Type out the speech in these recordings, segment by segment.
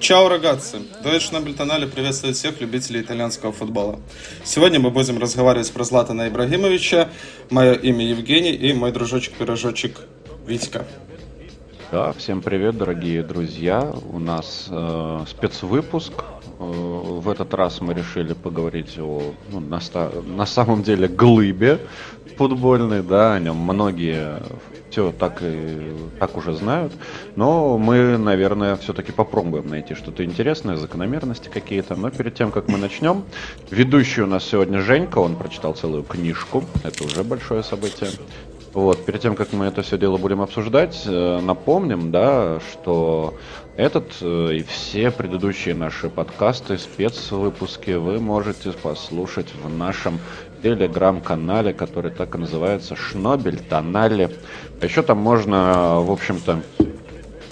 Чао, рогатцы! Deutsch на Бельтонале приветствует всех любителей итальянского футбола. Сегодня мы будем разговаривать про Златана Ибрагимовича. Мое имя Евгений и мой дружочек-пирожочек Витька. Да, всем привет, дорогие друзья. У нас э, спецвыпуск. Э, в этот раз мы решили поговорить о, ну, на, на самом деле, глыбе футбольной, да, о нем многие все так и так уже знают. Но мы, наверное, все-таки попробуем найти что-то интересное, закономерности какие-то. Но перед тем, как мы начнем, ведущий у нас сегодня Женька, он прочитал целую книжку. Это уже большое событие. Вот, перед тем, как мы это все дело будем обсуждать, э, напомним, да, что этот э, и все предыдущие наши подкасты, спецвыпуски вы можете послушать в нашем телеграм-канале, который так и называется Шнобель Тонали. А еще там можно, в общем-то,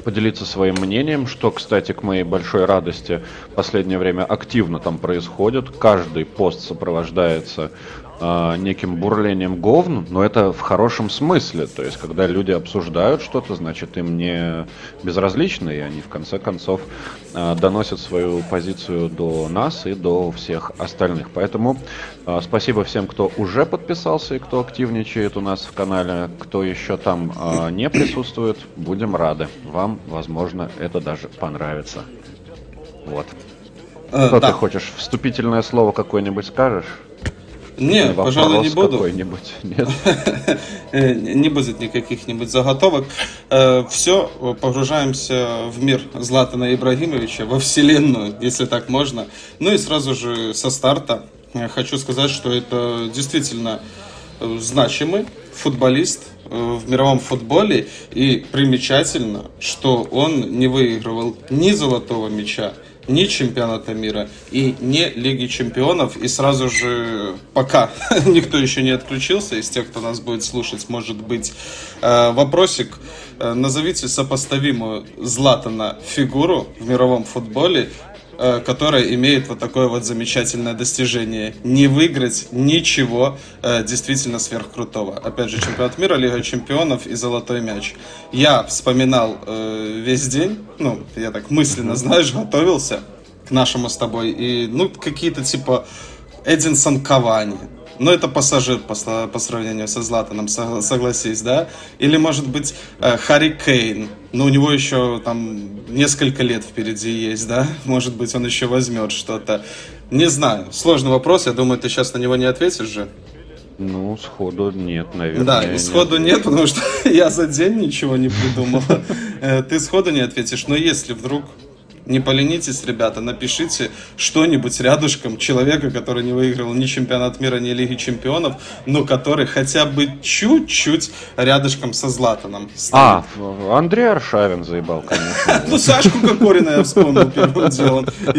поделиться своим мнением, что, кстати, к моей большой радости в последнее время активно там происходит. Каждый пост сопровождается э, неким бурлением говн, но это в хорошем смысле. То есть, когда люди обсуждают что-то, значит, им не безразлично, и они в конце концов э, доносят свою позицию до нас и до всех остальных. Поэтому э, спасибо всем, кто уже подписался и кто активничает у нас в канале. Кто еще там э, не присутствует, будем рады. Вам, возможно, это даже понравится. Вот. Э, что да. ты хочешь? Вступительное слово какое-нибудь скажешь? Не, пожалуй, не буду. Какой-нибудь, нет? Э, не будет никаких-нибудь заготовок. Э, Все, погружаемся в мир Златана Ибрагимовича, во вселенную, если так можно. Ну и сразу же со старта хочу сказать, что это действительно значимый футболист в мировом футболе. И примечательно, что он не выигрывал ни золотого мяча, ни чемпионата мира и не Лиги чемпионов. И сразу же, пока никто еще не отключился, из тех, кто нас будет слушать, может быть, э, вопросик. Э, назовите сопоставимую Златана фигуру в мировом футболе которая имеет вот такое вот замечательное достижение. Не выиграть ничего э, действительно сверхкрутого. Опять же, чемпионат мира, Лига чемпионов и золотой мяч. Я вспоминал э, весь день, ну, я так мысленно, знаешь, готовился к нашему с тобой. И, ну, какие-то типа Эдинсон Кавани, но это пассажир по, по сравнению со Златаном, согласись, да? Или, может быть, э, Харри Кейн. Но у него еще там несколько лет впереди есть, да? Может быть, он еще возьмет что-то. Не знаю. Сложный вопрос. Я думаю, ты сейчас на него не ответишь же. Ну, сходу нет, наверное. Да, сходу нет, потому что я за день ничего не придумал. Э, ты сходу не ответишь. Но если вдруг не поленитесь, ребята, напишите что-нибудь рядышком человека, который не выиграл ни чемпионат мира, ни Лиги чемпионов, но который хотя бы чуть-чуть рядышком со Златаном стоит. А, Андрей Аршавин заебал, конечно. Ну, Сашку Кокорина я вспомнил первым делом,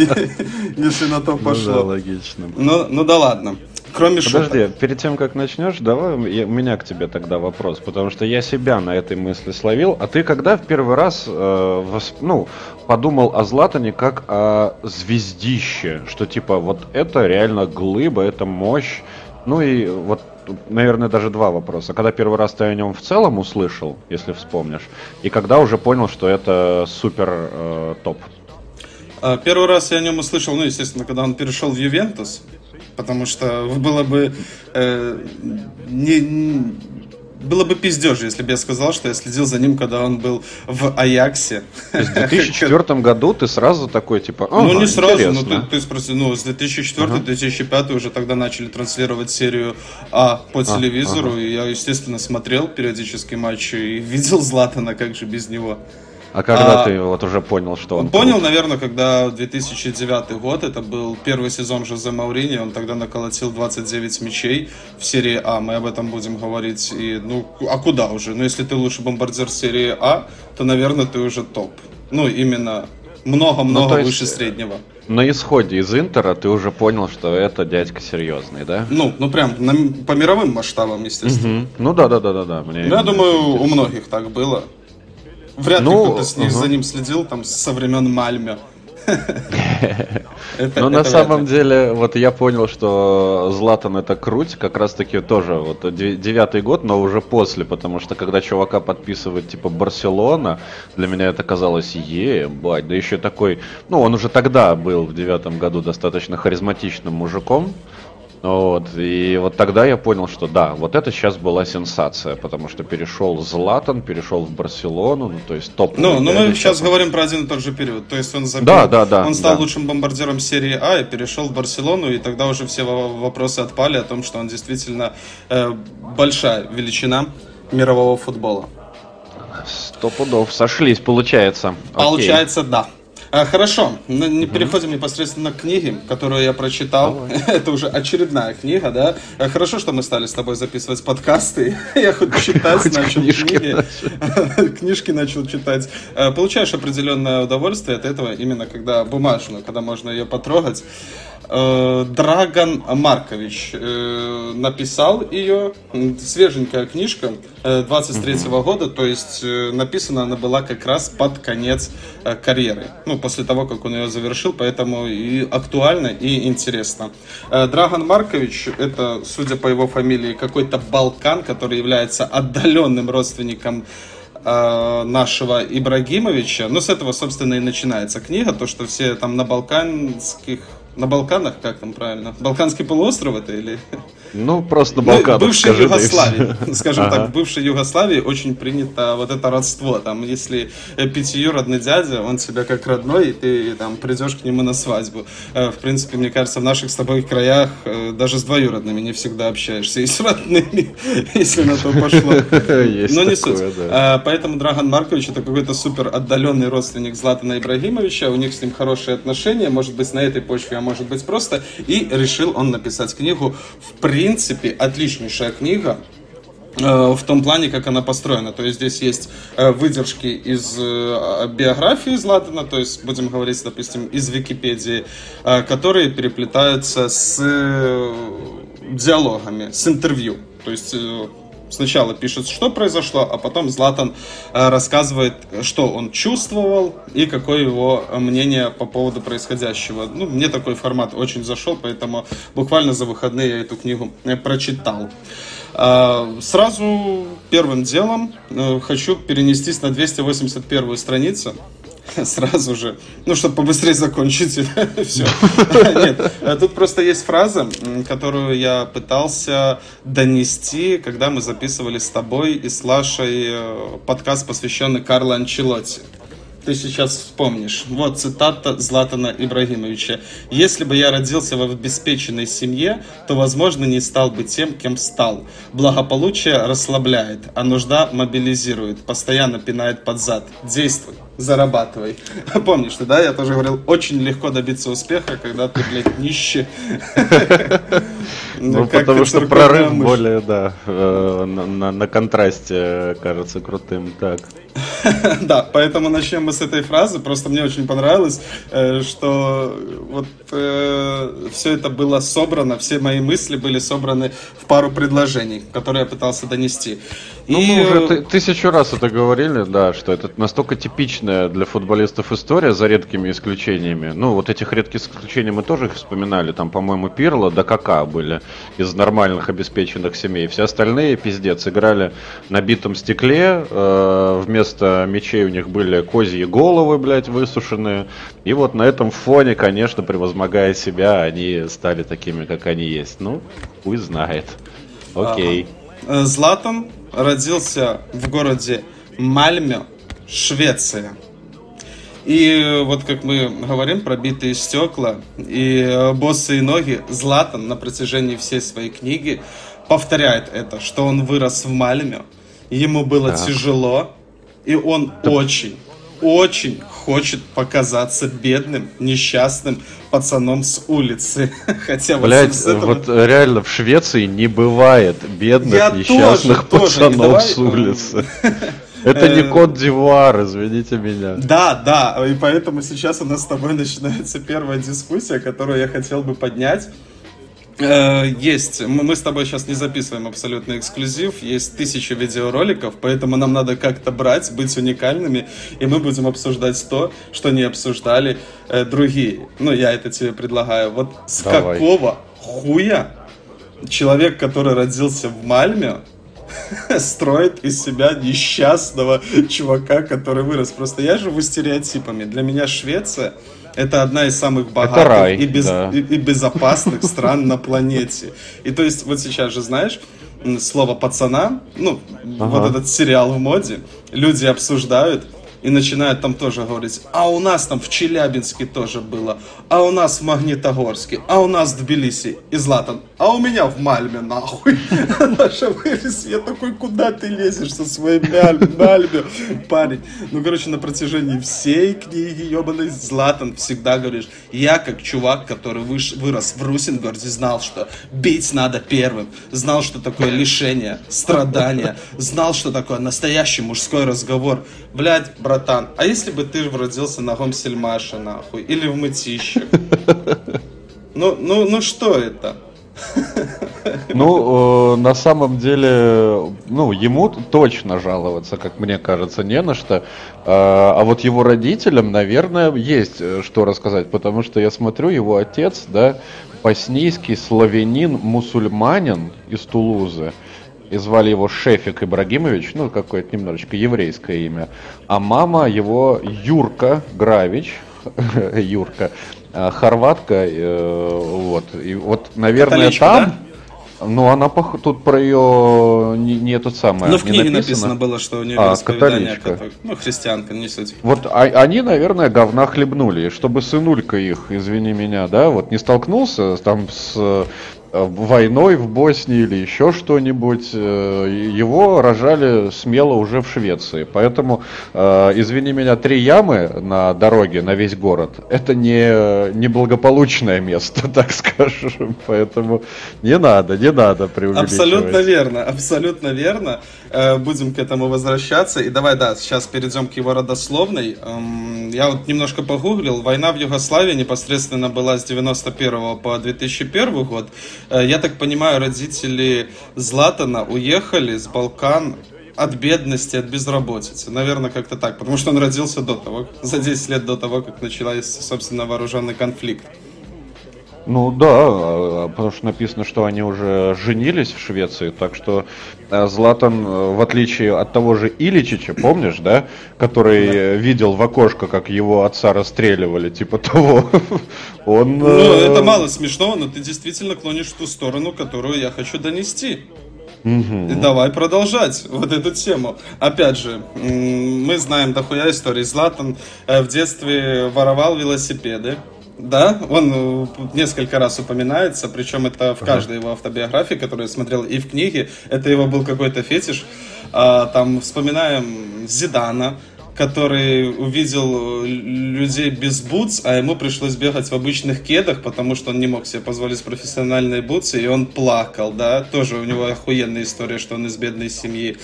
если на то пошло. Ну да, логично. Ну да ладно. Кроме Подожди, шуток. перед тем, как начнешь, давай я, у меня к тебе тогда вопрос, потому что я себя на этой мысли словил. А ты когда в первый раз э, восп... ну, подумал о Златане как о звездище, что типа вот это реально глыба, это мощь. Ну и вот, наверное, даже два вопроса. Когда первый раз ты о нем в целом услышал, если вспомнишь, и когда уже понял, что это супер э, топ? А, первый раз я о нем услышал, ну, естественно, когда он перешел в Ювентус, потому что было бы э, не, было бы пиздеж, если бы я сказал, что я следил за ним, когда он был в Аяксе. То есть в 2004 году ты сразу такой, типа, ага, Ну, не сразу, но ты, ты спроси, ну, с 2004-2005 ага. уже тогда начали транслировать серию А по телевизору, ага. и я, естественно, смотрел периодически матчи и видел Златана, как же без него. А когда а, ты вот уже понял, что он... Понял, крут? наверное, когда 2009 год, это был первый сезон Жозе Маурини, он тогда наколотил 29 мячей в серии А, мы об этом будем говорить. И, ну, а куда уже? Ну, если ты лучший бомбардир серии А, то, наверное, ты уже топ. Ну, именно много-много ну, выше среднего. На исходе из Интера ты уже понял, что это дядька серьезный, да? Ну, ну прям на, по мировым масштабам, естественно. Угу. Ну да, да, да, да, да. Мне ну, я думаю, у многих так было. Вряд ну, ли кто-то с ним, ага. за ним следил там со времен Мальме. Ну, на самом деле, вот я понял, что Златан это круть, как раз таки тоже вот девятый год, но уже после, потому что когда чувака подписывает типа Барселона, для меня это казалось, ебать, да еще такой, ну, он уже тогда был в девятом году достаточно харизматичным мужиком, вот, и вот тогда я понял, что да, вот это сейчас была сенсация, потому что перешел Златан, перешел в Барселону, ну то есть топ. Ну, но мы сейчас говорим про один и тот же период, то есть он забил, да, да, да, он стал да. лучшим бомбардиром серии А и перешел в Барселону, и тогда уже все вопросы отпали о том, что он действительно э, большая величина мирового футбола. Сто пудов сошлись, получается. Получается, Окей. да. А, хорошо, ну, не переходим непосредственно к книге, которую я прочитал. Это уже очередная книга, да. А, хорошо, что мы стали с тобой записывать подкасты. Я хоть читать начал книги. Книжки начал читать. А, получаешь определенное удовольствие от этого, именно когда бумажную, когда можно ее потрогать. Э, Драган Маркович э, написал ее. Свеженькая книжка 23 -го года, то есть э, написана она была как раз под конец карьеры. Ну, после того, как он ее завершил, поэтому и актуально, и интересно. Драган Маркович, это, судя по его фамилии, какой-то Балкан, который является отдаленным родственником нашего Ибрагимовича. Ну, с этого, собственно, и начинается книга, то, что все там на балканских на Балканах, как там правильно? Балканский полуостров это или... Ну, просто на Балканах, Бывшей Югославии, скажем ага. так, в бывшей Югославии очень принято вот это родство. Там, если пятиюродный дядя, он тебя как родной, и ты там придешь к нему на свадьбу. Э, в принципе, мне кажется, в наших с тобой краях э, даже с двоюродными не всегда общаешься, и с родными, если на то пошло. Но не суть. А, поэтому Драган Маркович это какой-то супер отдаленный родственник Златана Ибрагимовича, у них с ним хорошие отношения, может быть, на этой почве, а может быть просто. И решил он написать книгу. В принципе, отличнейшая книга э, в том плане, как она построена. То есть здесь есть э, выдержки из э, биографии Златана, то есть, будем говорить, допустим, из Википедии, которые переплетаются с диалогами, с интервью. То есть сначала пишет, что произошло, а потом Златан э, рассказывает, что он чувствовал и какое его мнение по поводу происходящего. Ну, мне такой формат очень зашел, поэтому буквально за выходные я эту книгу э, прочитал. Э, сразу первым делом хочу перенестись на 281 страницу сразу же, ну, чтобы побыстрее закончить все. Нет, э, тут просто есть фраза, которую я пытался донести, когда мы записывали с тобой и с Лашей э, подкаст, посвященный Карло Анчелотти ты сейчас вспомнишь. Вот цитата Златана Ибрагимовича. «Если бы я родился в обеспеченной семье, то, возможно, не стал бы тем, кем стал. Благополучие расслабляет, а нужда мобилизирует, постоянно пинает под зад. Действуй, зарабатывай». Помнишь ты, да? Я тоже говорил, очень легко добиться успеха, когда ты, блядь, нищий. Ну, потому что прорыв более, да, э, на контрасте кажется крутым. Так. Да, поэтому начнем мы с этой фразы. Просто мне очень понравилось, э, что вот э, все это было собрано, все мои мысли были собраны в пару предложений, которые я пытался донести. Ну, и... мы уже тысячу раз это говорили, да, что это настолько типичная для футболистов история, за редкими исключениями. Ну, вот этих редких исключений мы тоже их вспоминали. Там, по-моему, Пирло да Кака были из нормальных обеспеченных семей. Все остальные, пиздец, играли на битом стекле. Э, вместо мечей у них были козьи головы, блядь, высушенные. И вот на этом фоне, конечно, превозмогая себя, они стали такими, как они есть. Ну, пусть знает. Окей. Ага. Э, Златан родился в городе Мальме, Швеция. И вот как мы говорим, пробитые стекла и босые ноги, Златан на протяжении всей своей книги повторяет это, что он вырос в Мальме, ему было да. тяжело, и он очень, очень хочет показаться бедным, несчастным пацаном с улицы. Хотя Блять, вот, этого... вот реально в Швеции не бывает бедных, Я несчастных тоже, пацанов тоже. с улицы. Это не э, код Дивуар, извините меня. Да, да, и поэтому сейчас у нас с тобой начинается первая дискуссия, которую я хотел бы поднять. Э, есть. Мы с тобой сейчас не записываем абсолютно эксклюзив. Есть тысячи видеороликов, поэтому нам надо как-то брать, быть уникальными, и мы будем обсуждать то, что не обсуждали э, другие. Ну, я это тебе предлагаю. Вот с Давай. какого хуя человек, который родился в Мальме, строит из себя несчастного чувака, который вырос. Просто я живу стереотипами. Для меня Швеция это одна из самых богатых рай, и, без, да. и, и безопасных стран на планете. И то есть вот сейчас же знаешь слово пацана, ну ага. вот этот сериал в моде, люди обсуждают и начинают там тоже говорить, а у нас там в Челябинске тоже было, а у нас в Магнитогорске, а у нас в Тбилиси и Златан, а у меня в Мальме нахуй. Наша вырез, я такой, куда ты лезешь со своей Мальме, парень. Ну, короче, на протяжении всей книги, ебаный Златан всегда говоришь, я как чувак, который вырос в Русингороде, знал, что бить надо первым, знал, что такое лишение, страдания, знал, что такое настоящий мужской разговор. Блядь, братан, а если бы ты родился на Гомсельмаше, нахуй, или в Мытище? Ну, ну, ну что это? Ну, э, на самом деле, ну, ему точно жаловаться, как мне кажется, не на что. Э, а вот его родителям, наверное, есть э, что рассказать, потому что я смотрю, его отец, да, боснийский славянин, мусульманин из Тулузы и звали его Шефик Ибрагимович, ну, какое-то немножечко еврейское имя. А мама его Юрка Гравич, Юрка, э, хорватка, э, вот. И вот, наверное, Католичка, там... Да? Ну, она пох... тут про ее не, не тот самый. Ну, в книге написано. написано было, что у нее а, католичка. Ну, христианка, не суть. Вот а, они, наверное, говна хлебнули. Чтобы сынулька их, извини меня, да, вот не столкнулся там с войной в Боснии или еще что-нибудь. Э, его рожали смело уже в Швеции. Поэтому, э, извини меня, три ямы на дороге на весь город – это не неблагополучное место, так скажем. Поэтому не надо, не надо преувеличивать. Абсолютно верно, абсолютно верно. Будем к этому возвращаться. И давай, да, сейчас перейдем к его родословной. Эм, я вот немножко погуглил. Война в Югославии непосредственно была с 91 по 2001 год. Э, я так понимаю, родители Златана уехали с Балкан от бедности, от безработицы. Наверное, как-то так. Потому что он родился до того, за 10 лет до того, как начался, собственно, вооруженный конфликт. Ну да, а, а, потому что написано, что они уже женились в Швеции, так что э, Златан, э, в отличие от того же Иличича, помнишь, да, который да. видел в окошко, как его отца расстреливали, типа того, он... Ну, э, это мало смешного, но ты действительно клонишь в ту сторону, которую я хочу донести. Угу. Давай продолжать вот эту тему. Опять же, мы знаем дохуя истории. Златан в детстве воровал велосипеды. Да, он э, несколько раз упоминается, причем это в каждой его автобиографии, которую я смотрел, и в книге, это его был какой-то фетиш. А, там вспоминаем Зидана, который увидел э, людей без бутс, а ему пришлось бегать в обычных кедах, потому что он не мог себе позволить профессиональные бутсы, и он плакал, да, тоже у него охуенная история, что он из бедной семьи.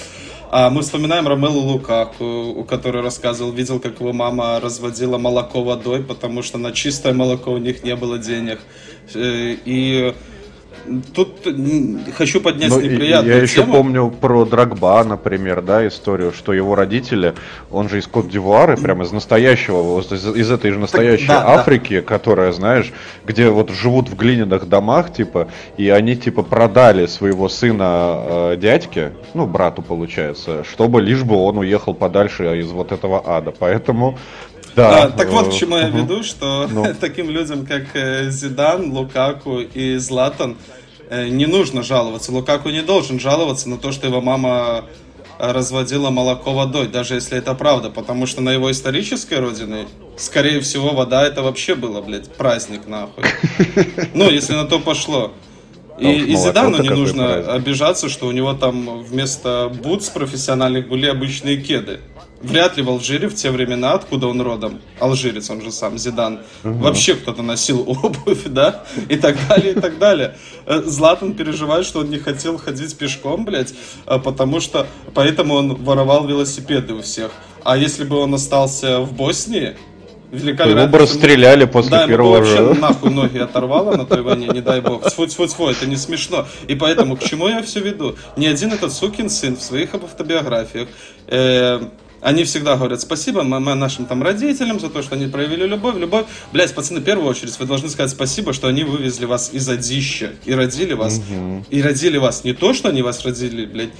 А мы вспоминаем Ромелу Лукаку, у которой рассказывал, видел, как его мама разводила молоко водой, потому что на чистое молоко у них не было денег. Э, и Тут хочу поднять ну, неприятную Я еще помню про Драгба, например, да, историю, что его родители, он же из Кот-Дивуары, прямо из настоящего, из, из этой же настоящей так, да, Африки, да. которая, знаешь, где вот живут в глиняных домах, типа, и они, типа, продали своего сына э, дядьке, ну, брату, получается, чтобы лишь бы он уехал подальше из вот этого ада. Поэтому да. А, так вот, к чему я веду, что ну. таким людям, как э, Зидан, Лукаку и Златан, э, не нужно жаловаться. Лукаку не должен жаловаться на то, что его мама э, разводила молоко водой, даже если это правда, потому что на его исторической родине, скорее всего, вода это вообще было, блядь, праздник нахуй. Ну, если на то пошло. И, и Зидану не нужно праздник. обижаться, что у него там вместо бутс профессиональных были обычные кеды. Вряд ли в Алжире в те времена, откуда он родом, алжирец, он же сам, Зидан, угу. вообще кто-то носил обувь, да, и так далее, и так далее. Э, Златан переживает, что он не хотел ходить пешком, блядь, э, потому что, поэтому он воровал велосипеды у всех. А если бы он остался в Боснии, велика Его бы расстреляли после да, первого вообще нахуй ноги оторвало на той войне, не дай бог. Тьфу, тьфу, тьфу, это не смешно. И поэтому к чему я все веду? Ни один этот сукин сын в своих автобиографиях э, они всегда говорят спасибо нашим там родителям за то, что они проявили любовь. Любовь, блядь, пацаны, в первую очередь вы должны сказать спасибо, что они вывезли вас из одища и родили вас. И родили вас не то, что они вас родили, блядь,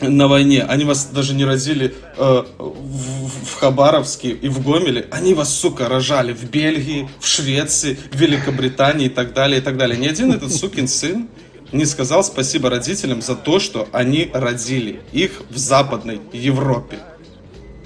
на войне. Они вас даже не родили э, в, в Хабаровске и в Гомеле. Они вас, сука, рожали в Бельгии, в Швеции, в Великобритании и так далее, и так далее. Ни один этот сукин сын не сказал спасибо родителям за то, что они родили их в Западной Европе.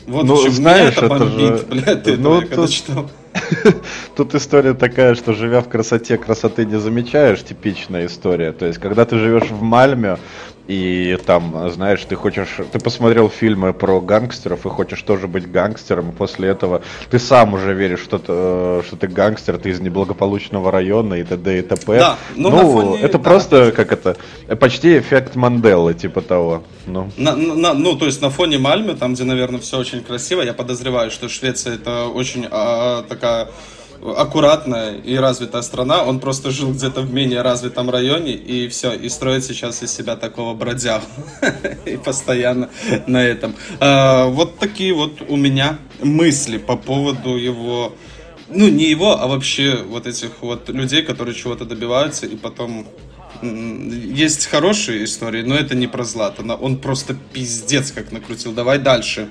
Вот Ну, почему знаешь, меня это бомбит, же- блядь, ты ну, я когда тут- читал. Тут история такая, что живя в красоте, красоты не замечаешь, типичная история. То есть, когда ты живешь в Мальме, и там, знаешь, ты хочешь, ты посмотрел фильмы про гангстеров и хочешь тоже быть гангстером, и после этого ты сам уже веришь, что ты, э, что ты гангстер, ты из неблагополучного района и т.д. и т.п. Да, ну, на фоне- это да. просто, как это, почти эффект Манделы, типа того. Ну, На- на- ну, то есть на фоне Мальмы, там, где, наверное, все очень красиво, я подозреваю, что Швеция это очень а, такая аккуратная и развитая страна. Он просто жил где-то в менее развитом районе и все, и строит сейчас из себя такого бродягу. И постоянно на этом. А, Вот такие вот у меня мысли по поводу его ну, не его, а вообще вот этих вот людей, которые чего-то добиваются, и потом есть хорошие истории, но это не про Златана. Он просто пиздец как накрутил. Давай дальше.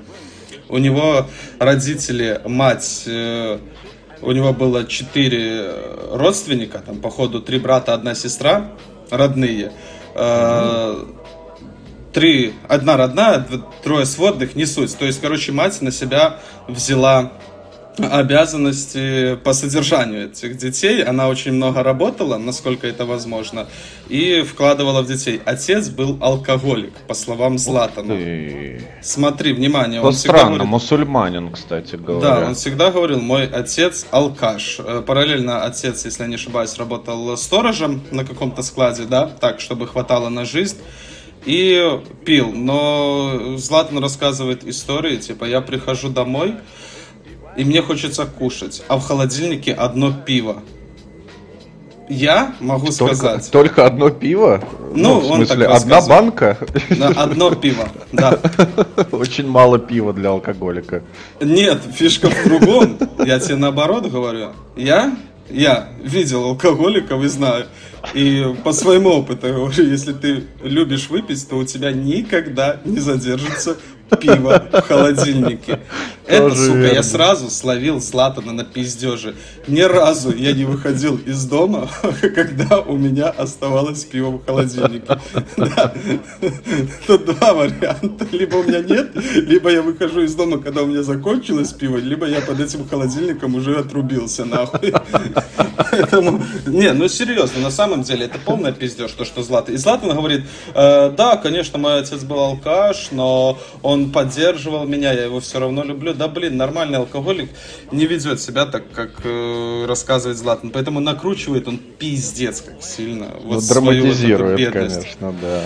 У него родители, мать, э, у него было четыре родственника, там, походу, три брата, одна сестра, родные. Э, Три, одна родная, трое сводных, не суть. То есть, короче, мать на себя взяла обязанности по содержанию этих детей. Она очень много работала, насколько это возможно, и вкладывала в детей. Отец был алкоголик, по словам Златана. Смотри, внимание, Ну, он всегда странно, говорит- мусульманин, кстати говоря. да, он всегда говорил, мой отец алкаш. Э, Параллельно отец, если я не ошибаюсь, работал сторожем на каком-то складе, да, так, чтобы хватало на жизнь. И пил. Но Златан рассказывает истории, типа, я прихожу домой, и мне хочется кушать, а в холодильнике одно пиво. Я могу Только, сказать, только одно пиво? Ну, в он смысле, так одна банка? да, одно пиво, да. Очень мало пива для алкоголика. Нет, фишка в другом. Я тебе наоборот говорю. Я, я видел алкоголиков и знаю. И по своему опыту говорю, если ты любишь выпить, то у тебя никогда не задержится пиво в холодильнике. Это, сука, я сразу словил Златана на пиздеже. Ни разу я не выходил из дома, когда у меня оставалось пиво в холодильнике. Тут два варианта. Либо у меня нет, либо я выхожу из дома, когда у меня закончилось пиво, либо я под этим холодильником уже отрубился, нахуй. Поэтому, не, ну серьезно, на самом деле это полная пиздеж, то, что Златан. И Златан говорит, «Э, да, конечно, мой отец был алкаш, но он поддерживал меня, я его все равно люблю. Да, блин, нормальный алкоголик не ведет себя так, как э, рассказывает Златан. Поэтому накручивает он пиздец как сильно. Ну, Вот свою вот эту драматизирует, бедность. конечно, да.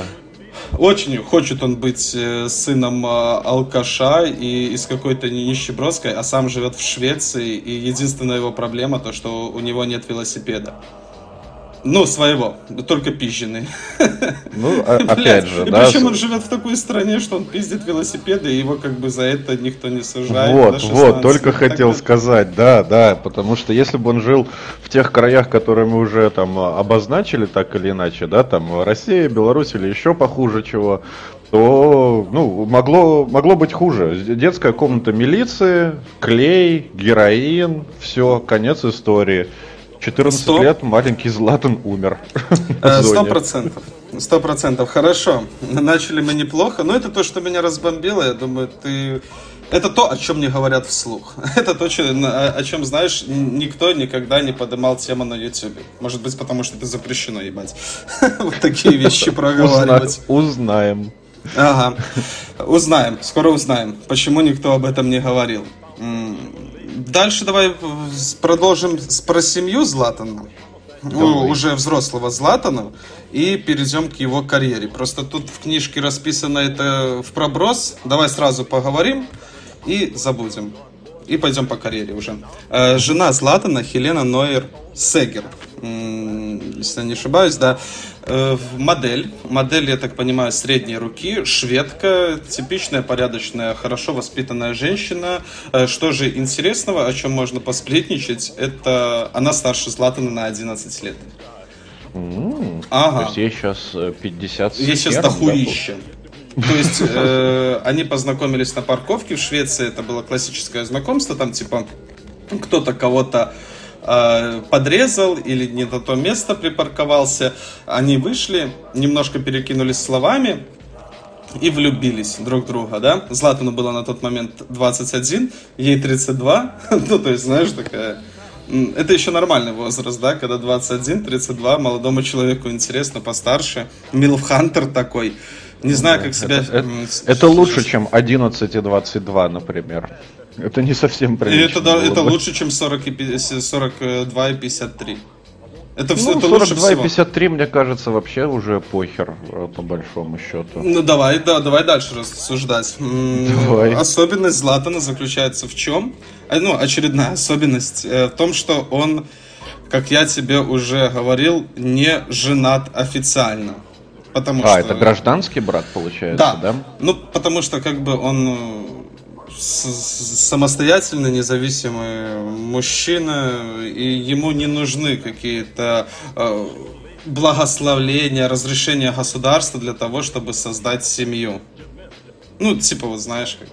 Очень хочет он быть э, сыном э, алкаша и из какой-то нищебродской, а сам живет в Швеции, и единственная его проблема то, что у него нет велосипеда. Ну, своего, только пизженный. Ну, а- опять же, да. причем он живет в такой стране, что он пиздит велосипеды, и его как бы за это никто не сажает. Вот, до 16. вот, только Так хотел сказать, да, да, потому что если бы он жил в тех краях, которые мы уже там а, обозначили так или иначе, да, там Россия, Беларусь или еще похуже чего, то, ну, могло, могло быть хуже. Детская комната милиции, клей, героин, все, конец истории. 14 Сто- лет маленький Златан умер. Э. Сто процентов. Сто процентов. Хорошо. Начали мы неплохо. Но это то, что меня разбомбило. Я думаю, ты... Это то, о чем не говорят вслух. Это то, о чем, знаешь, никто никогда не поднимал тему на YouTube. Может быть, потому что это запрещено, ебать. Вот такие вещи проговаривать. Узнаем. Ага. Узнаем, скоро узнаем, почему никто об этом не говорил. Дальше давай продолжим про семью Златана. Уже взрослого Златана. И перейдем к его карьере. Просто тут в книжке расписано это в проброс. Давай сразу поговорим и забудем. И пойдем по карьере уже. Э, жена Златана Хелена Нойер Сегер, если я не ошибаюсь, да. Э, модель. Модель, я так понимаю, средней руки, шведка, типичная, порядочная, хорошо воспитанная женщина. Э, что же интересного, о чем можно посплетничать, это она старше Златана на 11 лет. Mm, ага. То есть ей сейчас 50 Ей сейчас дохуища. То есть э, они познакомились на парковке в Швеции, это было классическое знакомство, там типа кто-то кого-то э, подрезал или не на то место припарковался. Они вышли, немножко перекинулись словами и влюбились друг в друга, да. Златану было на тот момент 21, ей 32, ну то есть, знаешь, такая... Это еще нормальный возраст, да, когда 21-32, молодому человеку интересно, постарше. Милф Хантер такой. Не знаю, как себя... Это, это, это лучше, чем 11 и 22, например. Это не совсем прилично. Это, это лучше, чем 40 и 42 и 53. Это, ну, это 42 и 53, мне кажется, вообще уже похер, э, по большому счету. Ну, давай, да, давай дальше рассуждать. Давай. Особенность Златана заключается в чем? Э, ну, очередная особенность э, в том, что он, как я тебе уже говорил, не женат официально. Потому а, что... это гражданский брак, получается, да? да? Ну, потому что как бы он самостоятельный, независимый мужчина, и ему не нужны какие-то э, благословления, разрешения государства для того, чтобы создать семью. Ну, типа, вот знаешь, как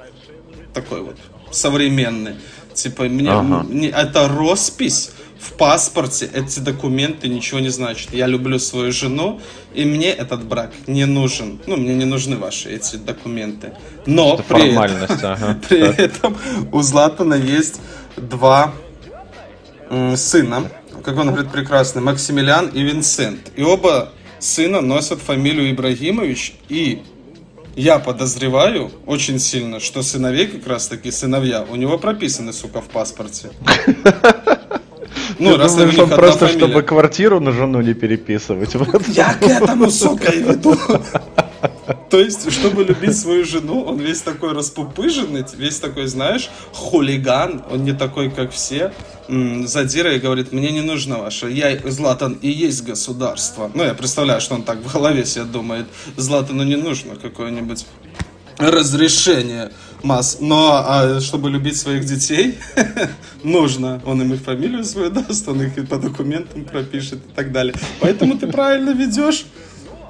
такой вот современный. Типа, мне, ага. мне это роспись в паспорте эти документы ничего не значат. Я люблю свою жену, и мне этот брак не нужен. Ну, мне не нужны ваши эти документы. Но при этом, ага. при этом у Златана есть два сына, как он говорит прекрасно, Максимилиан и Винсент. И оба сына носят фамилию Ибрагимович, и я подозреваю очень сильно, что сыновей как раз таки сыновья у него прописаны, сука, в паспорте. Ну, раз думаешь, он просто, фамилия. чтобы квартиру на жену не переписывать. Я к этому, сука, и веду. То есть, чтобы любить свою жену, он весь такой распупыженный, весь такой, знаешь, хулиган, он не такой, как все. Задира и говорит, мне не нужно ваше, я, Златан, и есть государство. Ну, я представляю, что он так в голове себе думает. Златану не нужно какое-нибудь разрешение масс. Но а, чтобы любить своих детей, нужно. Он им и фамилию свою даст, он их и по документам пропишет и так далее. Поэтому ты правильно ведешь.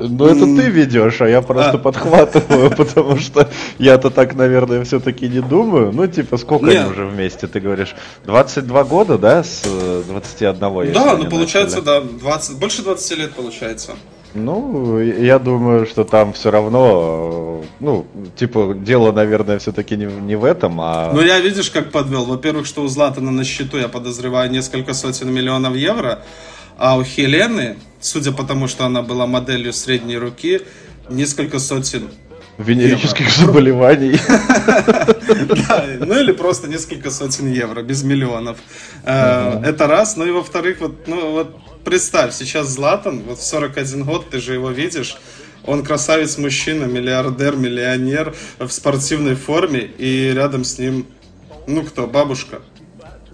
Ну, это ты ведешь, а я просто а. подхватываю, потому что я-то так, наверное, все-таки не думаю. Ну, типа, сколько Нет. они уже вместе? Ты говоришь, 22 года, да, с 21? Да, ну, получается, начали. да, 20, больше 20 лет получается. Ну, я думаю, что там все равно, ну, типа, дело, наверное, все-таки не, не в этом, а... Ну, я видишь, как подвел. Во-первых, что у Златана на счету, я подозреваю, несколько сотен миллионов евро, а у Хелены, судя по тому, что она была моделью средней руки, несколько сотен Венерических заболеваний. ну или просто несколько сотен евро, без миллионов. Э, это раз. Ну и во-вторых, вот, ну вот представь, сейчас Златан, вот в 41 год, ты же его видишь, он красавец мужчина, миллиардер, миллионер в спортивной форме, и рядом с ним, ну кто, бабушка.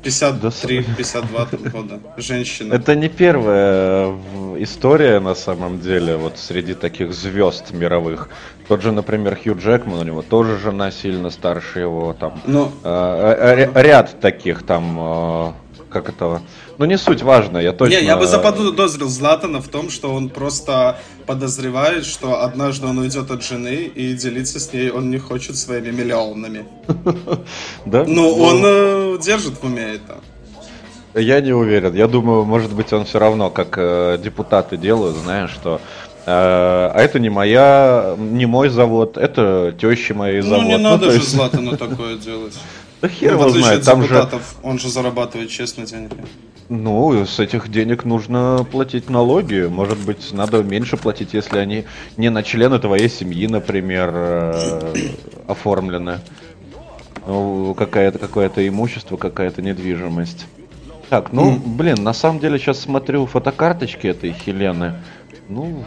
53-52 года, женщина. Это не первая э, история на самом деле, вот среди таких звезд мировых. Тот же, например, Хью Джекман, у него тоже жена сильно старше его, там. Ну, э, э, ряд таких там, э, как этого ну, не суть важно, я точно... Не, я бы заподозрил Златана в том, что он просто подозревает, что однажды он уйдет от жены и делиться с ней он не хочет своими миллионами. Да? Но ну, он э, держит в уме это. Я не уверен. Я думаю, может быть, он все равно, как э, депутаты делают, знаешь, что э, а это не моя, не мой завод, это теща моей завод. Ну, не надо ну, же есть... Златану такое делать. Да хер ну, его знает, там же... Он же зарабатывает честно деньги. Ну, с этих денег нужно платить налоги. Может быть, надо меньше платить, если они не на члены твоей семьи, например, э, оформлены. Ну, какое-то какое-то имущество, какая-то недвижимость. Так, ну, блин, на самом деле сейчас смотрю фотокарточки этой Хелены. Ну,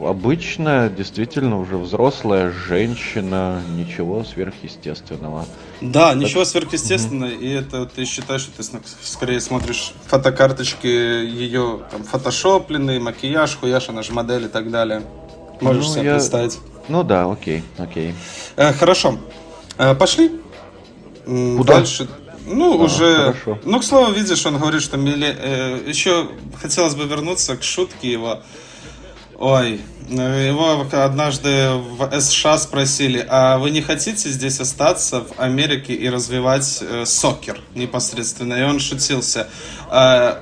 обычная, действительно, уже взрослая женщина, ничего сверхъестественного. Да, так... ничего сверхъестественного, угу. и это ты считаешь, что ты скорее смотришь фотокарточки ее там фотошопленные, макияж, хуяш, она же модель и так далее. Можешь ну, себе я... представить. Ну да, окей, окей. Э, хорошо. Э, пошли. Куда? Дальше. Ну, а, уже... Хорошо. Ну, к слову, видишь, он говорит, что миле... э, еще хотелось бы вернуться к шутке его Ой, его однажды в США спросили, а вы не хотите здесь остаться в Америке и развивать э, сокер непосредственно? И он шутился. А,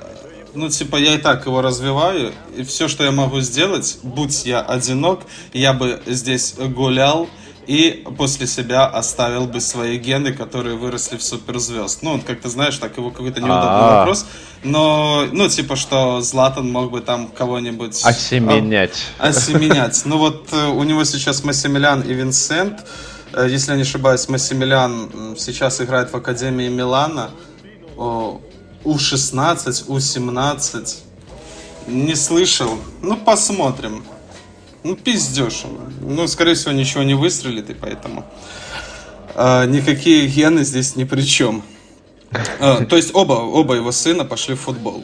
ну, типа, я и так его развиваю, и все, что я могу сделать, будь я одинок, я бы здесь гулял, и после себя оставил бы свои гены, которые выросли в суперзвезд. Ну, он как-то, знаешь, так его какой-то неудобный А-а-а. вопрос. Но, ну, типа, что Златан мог бы там кого-нибудь... Осеменять. А, осеменять. Ну, вот э, у него сейчас Массимилиан и Винсент. Э, если я не ошибаюсь, Массимилиан сейчас играет в Академии Милана. У-16, У-17. Не слышал. Ну, посмотрим. Ну, пиздешь. Ну, скорее всего, ничего не выстрелит, и поэтому а, никакие гены здесь ни при чем. А, то есть оба, оба его сына пошли в футбол.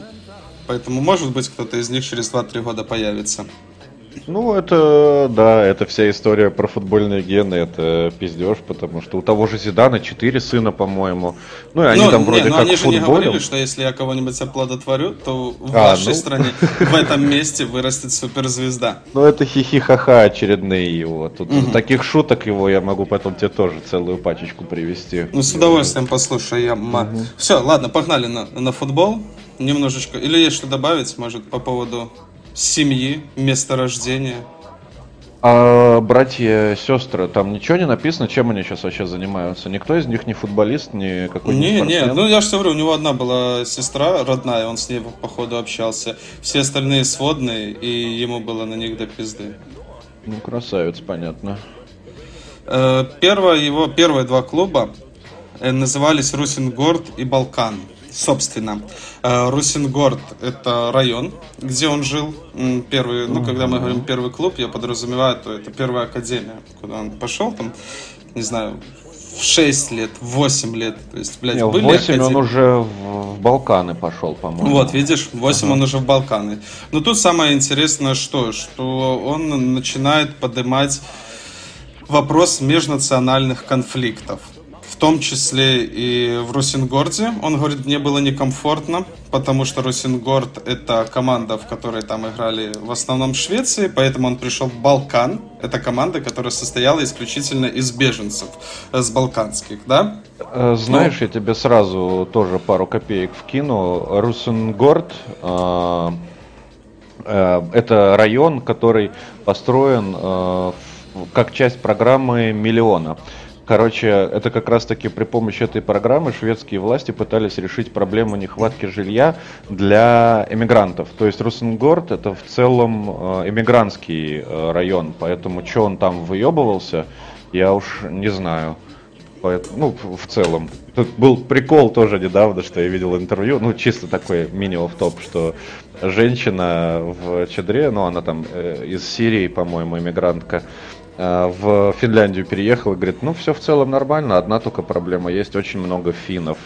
Поэтому, может быть, кто-то из них через 2-3 года появится. Ну, это, да, это вся история про футбольные гены, это пиздеж, потому что у того же Зидана четыре сына, по-моему. Ну, и они ну, там вроде не, как они же футболем. не говорили, что если я кого-нибудь оплодотворю, то в а, вашей ну... стране, в этом месте вырастет суперзвезда. Ну, это хихи-ха-ха очередные его. Тут угу. таких шуток его я могу потом тебе тоже целую пачечку привести. Ну, с удовольствием послушаем. Угу. Все, ладно, погнали на, на футбол. Немножечко. Или есть что добавить, может, по поводу семьи, место рождения. А братья, сестры, там ничего не написано, чем они сейчас вообще занимаются? Никто из них не футболист, ни какой-нибудь Не, спортсмен? не, ну я же говорю, у него одна была сестра родная, он с ней по ходу общался. Все остальные сводные, и ему было на них до пизды. Ну, красавец, понятно. Э, первое, его первые два клуба э, назывались Русингорд и Балкан собственно. Э, Русингорд – это район, где он жил. Первый, ну, когда мы говорим первый клуб, я подразумеваю, то это первая академия, куда он пошел, там, не знаю, в 6 лет, в 8 лет. То есть, блядь, Не, были 8 академии. он уже в Балканы пошел, по-моему. Вот, видишь, 8 ага. он уже в Балканы. Но тут самое интересное что, что он начинает поднимать вопрос межнациональных конфликтов том числе и в Русингорде. Он говорит, мне было некомфортно, потому что Русингорд это команда, в которой там играли в основном Швеции, поэтому он пришел в Балкан. Это команда, которая состояла исключительно из беженцев э, с балканских, да? Э, знаешь, я тебе сразу тоже пару копеек вкину. Русингорд э, э, это район, который построен э, как часть программы «Миллиона». Короче, это как раз-таки при помощи этой программы шведские власти пытались решить проблему нехватки жилья для эмигрантов. То есть Русенгорд это в целом э, эмигрантский э, район, поэтому что он там выебывался, я уж не знаю. Ну, в целом. Тут был прикол тоже недавно, что я видел интервью, ну, чисто такой мини-офф-топ, что женщина в чадре, ну, она там э, из Сирии, по-моему, эмигрантка, в Финляндию переехал и говорит, ну все в целом нормально, одна только проблема, есть очень много финнов.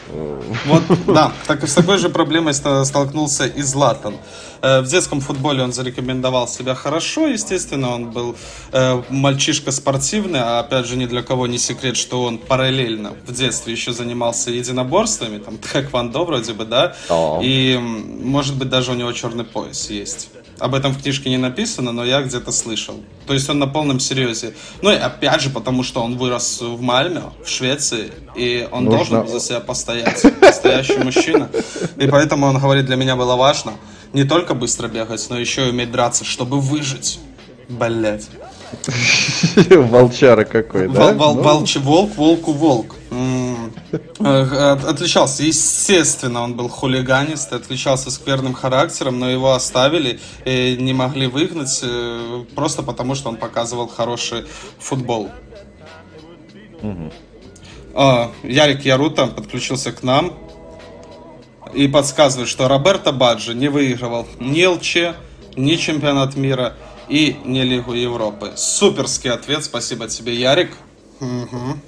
Вот, да, так, с такой же проблемой столкнулся и Златан. Э, в детском футболе он зарекомендовал себя хорошо, естественно, он был э, мальчишка спортивный, а опять же ни для кого не секрет, что он параллельно в детстве еще занимался единоборствами, там, тэквондо вроде бы, да, и может быть даже у него черный пояс есть. Об этом в книжке не написано, но я где-то слышал. То есть он на полном серьезе. Ну и опять же, потому что он вырос в Мальме, в Швеции, и он Нужно... должен за себя постоять. Настоящий мужчина. И поэтому он говорит, для меня было важно не только быстро бегать, но еще и уметь драться, чтобы выжить. Блять. Волчара какой, да? Ну... волк, волку, волк. Э, отличался, естественно, он был хулиганист, отличался скверным характером, но его оставили и не могли выгнать э, просто потому, что он показывал хороший футбол. Угу. Ярик Ярута подключился к нам и подсказывает, что Роберто Баджи не выигрывал ни ЛЧ, ни чемпионат мира и не Лигу Европы. Суперский ответ, спасибо тебе, Ярик. Угу.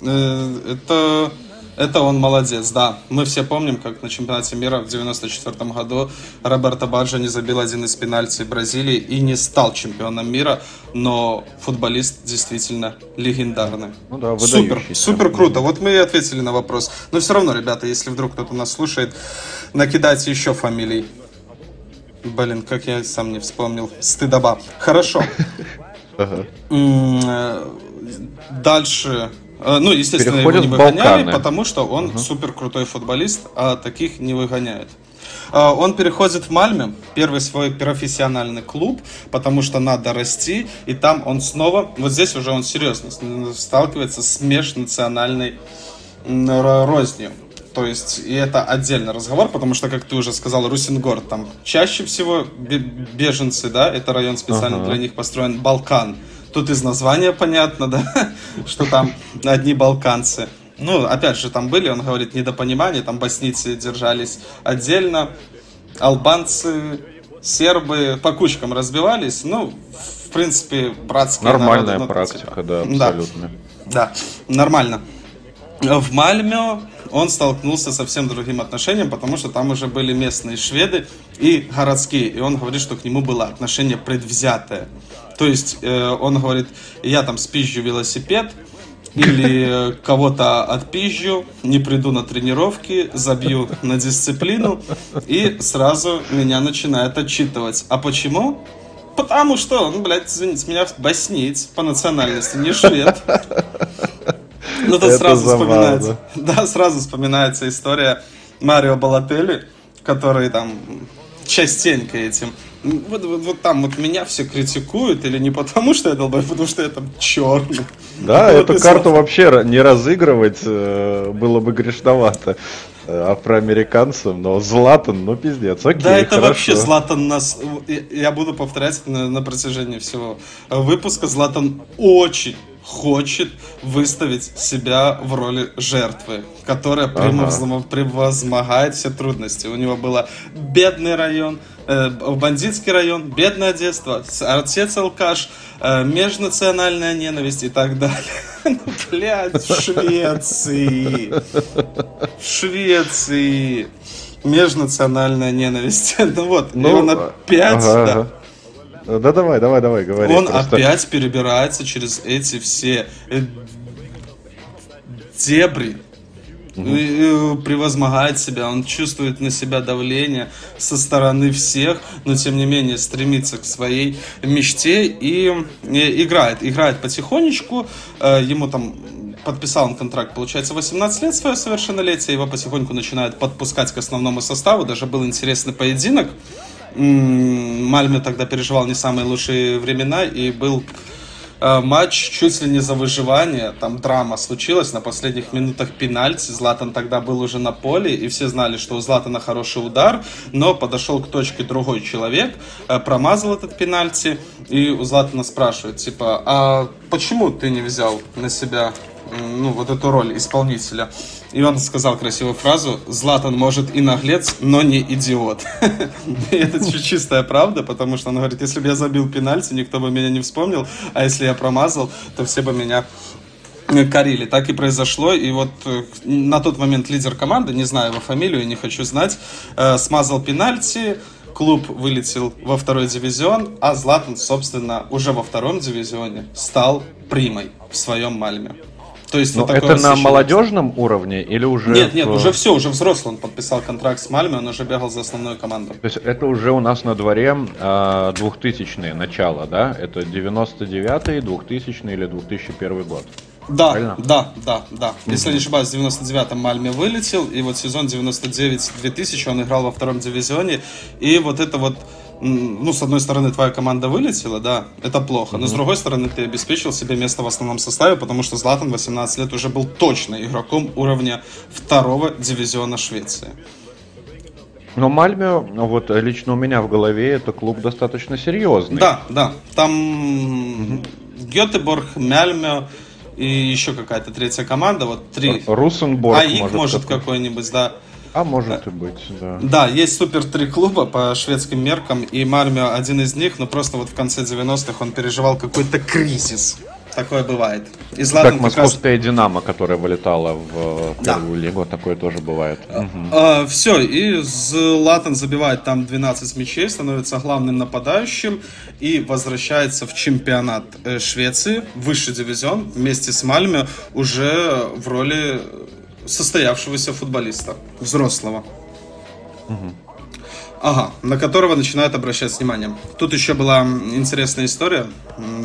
Это это он молодец, да. Мы все помним, как на чемпионате мира в 94 году Роберто Баджо не забил один из пенальти Бразилии и не стал чемпионом мира, но футболист действительно легендарный. Ну да, Супер, супер круто. Вот мы и ответили на вопрос. Но все равно, ребята, если вдруг кто-то нас слушает, накидайте еще фамилий. Блин, как я сам не вспомнил. Стыдоба. Хорошо. Э, дальше Э, ну, естественно, Переходит его не выгоняли, потому что он угу. супер крутой футболист, а таких не выгоняют. Э, он переходит в Мальме, первый свой профессиональный клуб, потому что надо расти, и там он снова, вот здесь уже он серьезно сталкивается с межнациональной рознью. То есть, и это отдельный разговор, потому что, как ты уже сказал, Русингорд, там чаще всего беженцы, да, это район специально ага. для них построен, Балкан. Тут из названия понятно, да, что там одни балканцы. Ну, опять же, там были, он говорит, недопонимание, там боснийцы держались отдельно, албанцы, сербы по кучкам разбивались, ну, в принципе, братские Нормальная народы, ну, практика, типа. да, абсолютно. Да, да, нормально. В Мальме он столкнулся со совсем другим отношением, потому что там уже были местные шведы и городские, и он говорит, что к нему было отношение предвзятое. То есть э, он говорит, я там спизжу велосипед, или кого-то отпизжу, не приду на тренировки, забью на дисциплину, и сразу меня начинает отчитывать. А почему? Потому что ну, блядь, извините меня, боснийц по национальности, не швед. Ну, тут сразу вспоминается, да, сразу вспоминается история Марио Балатели, который там частенько этим вот, вот, вот там вот меня все критикуют, или не потому, что я долбой, а потому что я там черный. Да, вот эту карту вообще не разыгрывать э, было бы грешновато э, афроамериканцам, но Златан, ну пиздец, окей, Да, это хорошо. вообще Златан нас, я буду повторять на, на протяжении всего выпуска, Златан очень хочет выставить себя в роли жертвы, которая ага. превозмогает все трудности. У него был бедный район, э, бандитский район, бедное детство, отец алкаш, э, межнациональная ненависть и так далее. Ну, блядь, в Швеции. В Швеции. Межнациональная ненависть. Ну вот, ну, и он опять, ага, да, ага да давай, давай, давай, говори. Он просто. опять перебирается через эти все э, дебри, угу. превозмогает себя, он чувствует на себя давление со стороны всех, но тем не менее стремится к своей мечте и, и играет. Играет потихонечку, э, ему там подписал он контракт, получается, 18 лет свое совершеннолетие, его потихоньку начинают подпускать к основному составу, даже был интересный поединок, Мальме тогда переживал не самые лучшие времена и был э, матч чуть ли не за выживание. Там драма случилась на последних минутах пенальти. Златан тогда был уже на поле, и все знали, что у Златана хороший удар, но подошел к точке другой человек, э, промазал этот пенальти, и у Златана спрашивают, типа, а почему ты не взял на себя ну, вот эту роль исполнителя. И он сказал красивую фразу «Златан может и наглец, но не идиот». Это чистая правда, потому что он говорит, если бы я забил пенальти, никто бы меня не вспомнил, а если я промазал, то все бы меня корили. Так и произошло. И вот э, на тот момент лидер команды, не знаю его фамилию, не хочу знать, э, смазал пенальти, клуб вылетел во второй дивизион, а Златан, собственно, уже во втором дивизионе стал примой в своем Мальме. То есть вот это на молодежном уровне или уже? Нет, нет, в... уже все, уже взрослый. Он подписал контракт с Мальме, он уже бегал за основную команду. То есть это уже у нас на дворе э, 2000-е начало, да? Это 99-й, 2000 или 2001 год. Да, Правильно? да, да, да. Mm-hmm. Если не ошибаюсь, в 99-м Мальме вылетел, и вот сезон 99-2000 он играл во втором дивизионе, и вот это вот ну, с одной стороны, твоя команда вылетела, да, это плохо, но с другой стороны, ты обеспечил себе место в основном составе, потому что Златан 18 лет уже был точно игроком уровня второго дивизиона Швеции. Но Мальме, вот лично у меня в голове, это клуб достаточно серьезный. Да, да, там. Гетеборг, Мальме и еще какая-то третья команда, вот три. Русенборг, а их может, может какой-нибудь, да. А может и быть, да. Да, есть супер три клуба по шведским меркам, и Мальмё один из них, но просто вот в конце 90-х он переживал какой-то кризис. Такое бывает. И Златан как московская раз... «Динамо», которая вылетала в первую да. лигу, такое тоже бывает. Угу. А, все, и Златан забивает там 12 мячей, становится главным нападающим и возвращается в чемпионат э, Швеции, высший дивизион, вместе с Мальме уже в роли состоявшегося футболиста, взрослого. Угу. Ага, на которого начинают обращать внимание. Тут еще была интересная история,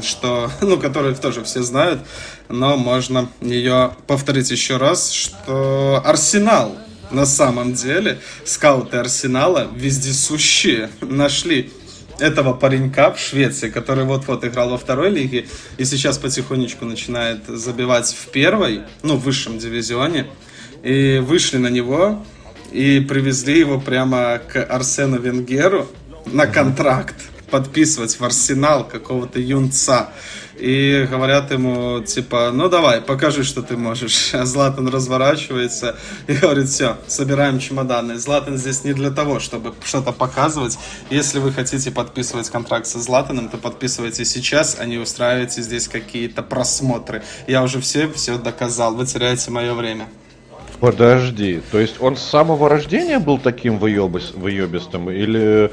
что, ну, которую тоже все знают, но можно ее повторить еще раз, что Арсенал на самом деле, скауты Арсенала вездесущие нашли этого паренька в Швеции, который вот-вот играл во второй лиге и сейчас потихонечку начинает забивать в первой, ну, в высшем дивизионе. И вышли на него, и привезли его прямо к Арсену Венгеру на контракт подписывать в арсенал какого-то юнца. И говорят ему, типа, ну давай, покажи, что ты можешь. А Златан разворачивается и говорит, все, собираем чемоданы. Златан здесь не для того, чтобы что-то показывать. Если вы хотите подписывать контракт со Златаном, то подписывайте сейчас, а не устраивайте здесь какие-то просмотры. Я уже все, все доказал, вы теряете мое время. Подожди, то есть он с самого рождения был таким выебис, выебистым или,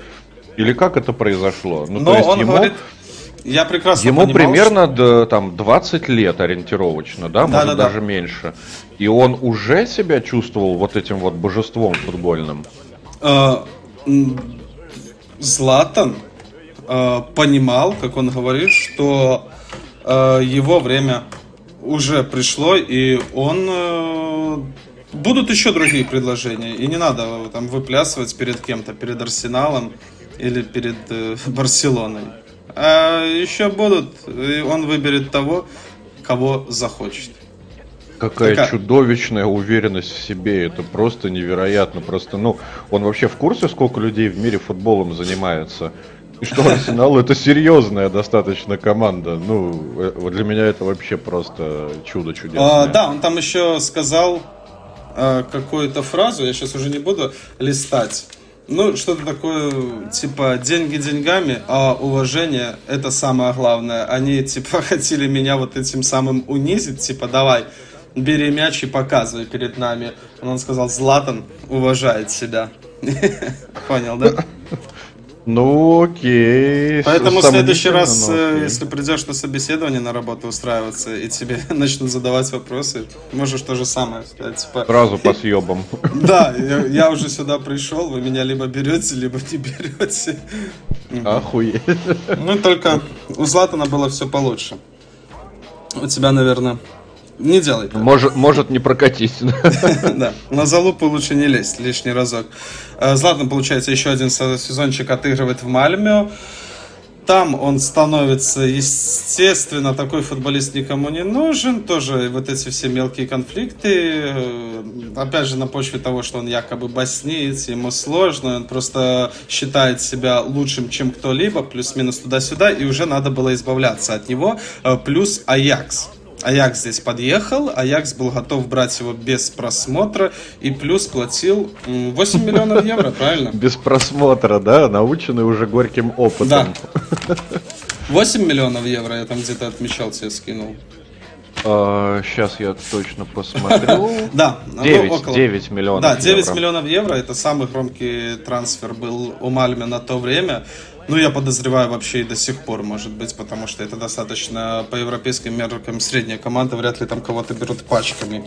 или как это произошло? Ну, Но то есть он ему... говорит, я прекрасно Ему понимал, примерно что... до, там 20 лет ориентировочно, да, да может да, даже да. меньше. И он уже себя чувствовал вот этим вот божеством футбольным. А, Златан а, понимал, как он говорит, что а, его время уже пришло, и он Будут еще другие предложения, и не надо там выплясывать перед кем-то, перед Арсеналом или перед э, Барселоной. А еще будут, и он выберет того, кого захочет. Какая Такая... чудовищная уверенность в себе, это просто невероятно. Просто, ну, он вообще в курсе, сколько людей в мире футболом занимается? И что Арсенал это серьезная достаточно команда. Ну, э, для меня это вообще просто чудо чудесное. А, да, он там еще сказал, э, какую-то фразу, я сейчас уже не буду листать. Ну, что-то такое, типа, деньги деньгами, а уважение – это самое главное. Они, типа, хотели меня вот этим самым унизить, типа, давай, бери мяч и показывай перед нами. Он сказал, Златан уважает себя. Понял, да? Ну, окей. Поэтому в следующий раз, э, окей. если придешь на собеседование на работу устраиваться, и тебе начнут задавать вопросы, можешь то же самое сказать. Типа, Сразу по съебам. Да, я, я уже сюда пришел, вы меня либо берете, либо не берете. Охуеть. Ну, только у Златана было все получше. У тебя, наверное, не делай так. Может, может не прокатить. Да, на залупу лучше не лезть лишний разок. Э, Златан, получается, еще один сезончик отыгрывает в Мальме. Там он становится, естественно, такой футболист никому не нужен. Тоже вот эти все мелкие конфликты. Э, опять же, на почве того, что он якобы боснеец, ему сложно. Он просто считает себя лучшим, чем кто-либо. Плюс-минус туда-сюда. И уже надо было избавляться от него. Э, плюс Аякс Аякс здесь подъехал, Аякс был готов брать его без просмотра и плюс платил 8 миллионов евро, правильно? Без просмотра, да? Наученный уже горьким опытом. Да. 8 миллионов евро я там где-то отмечал, тебе скинул. А, сейчас я точно посмотрю. Да, 9, около... 9 миллионов Да, 9 евро. миллионов евро. Это самый громкий трансфер был у Мальме на то время. Ну, я подозреваю вообще и до сих пор, может быть, потому что это достаточно по европейским меркам средняя команда, вряд ли там кого-то берут пачками.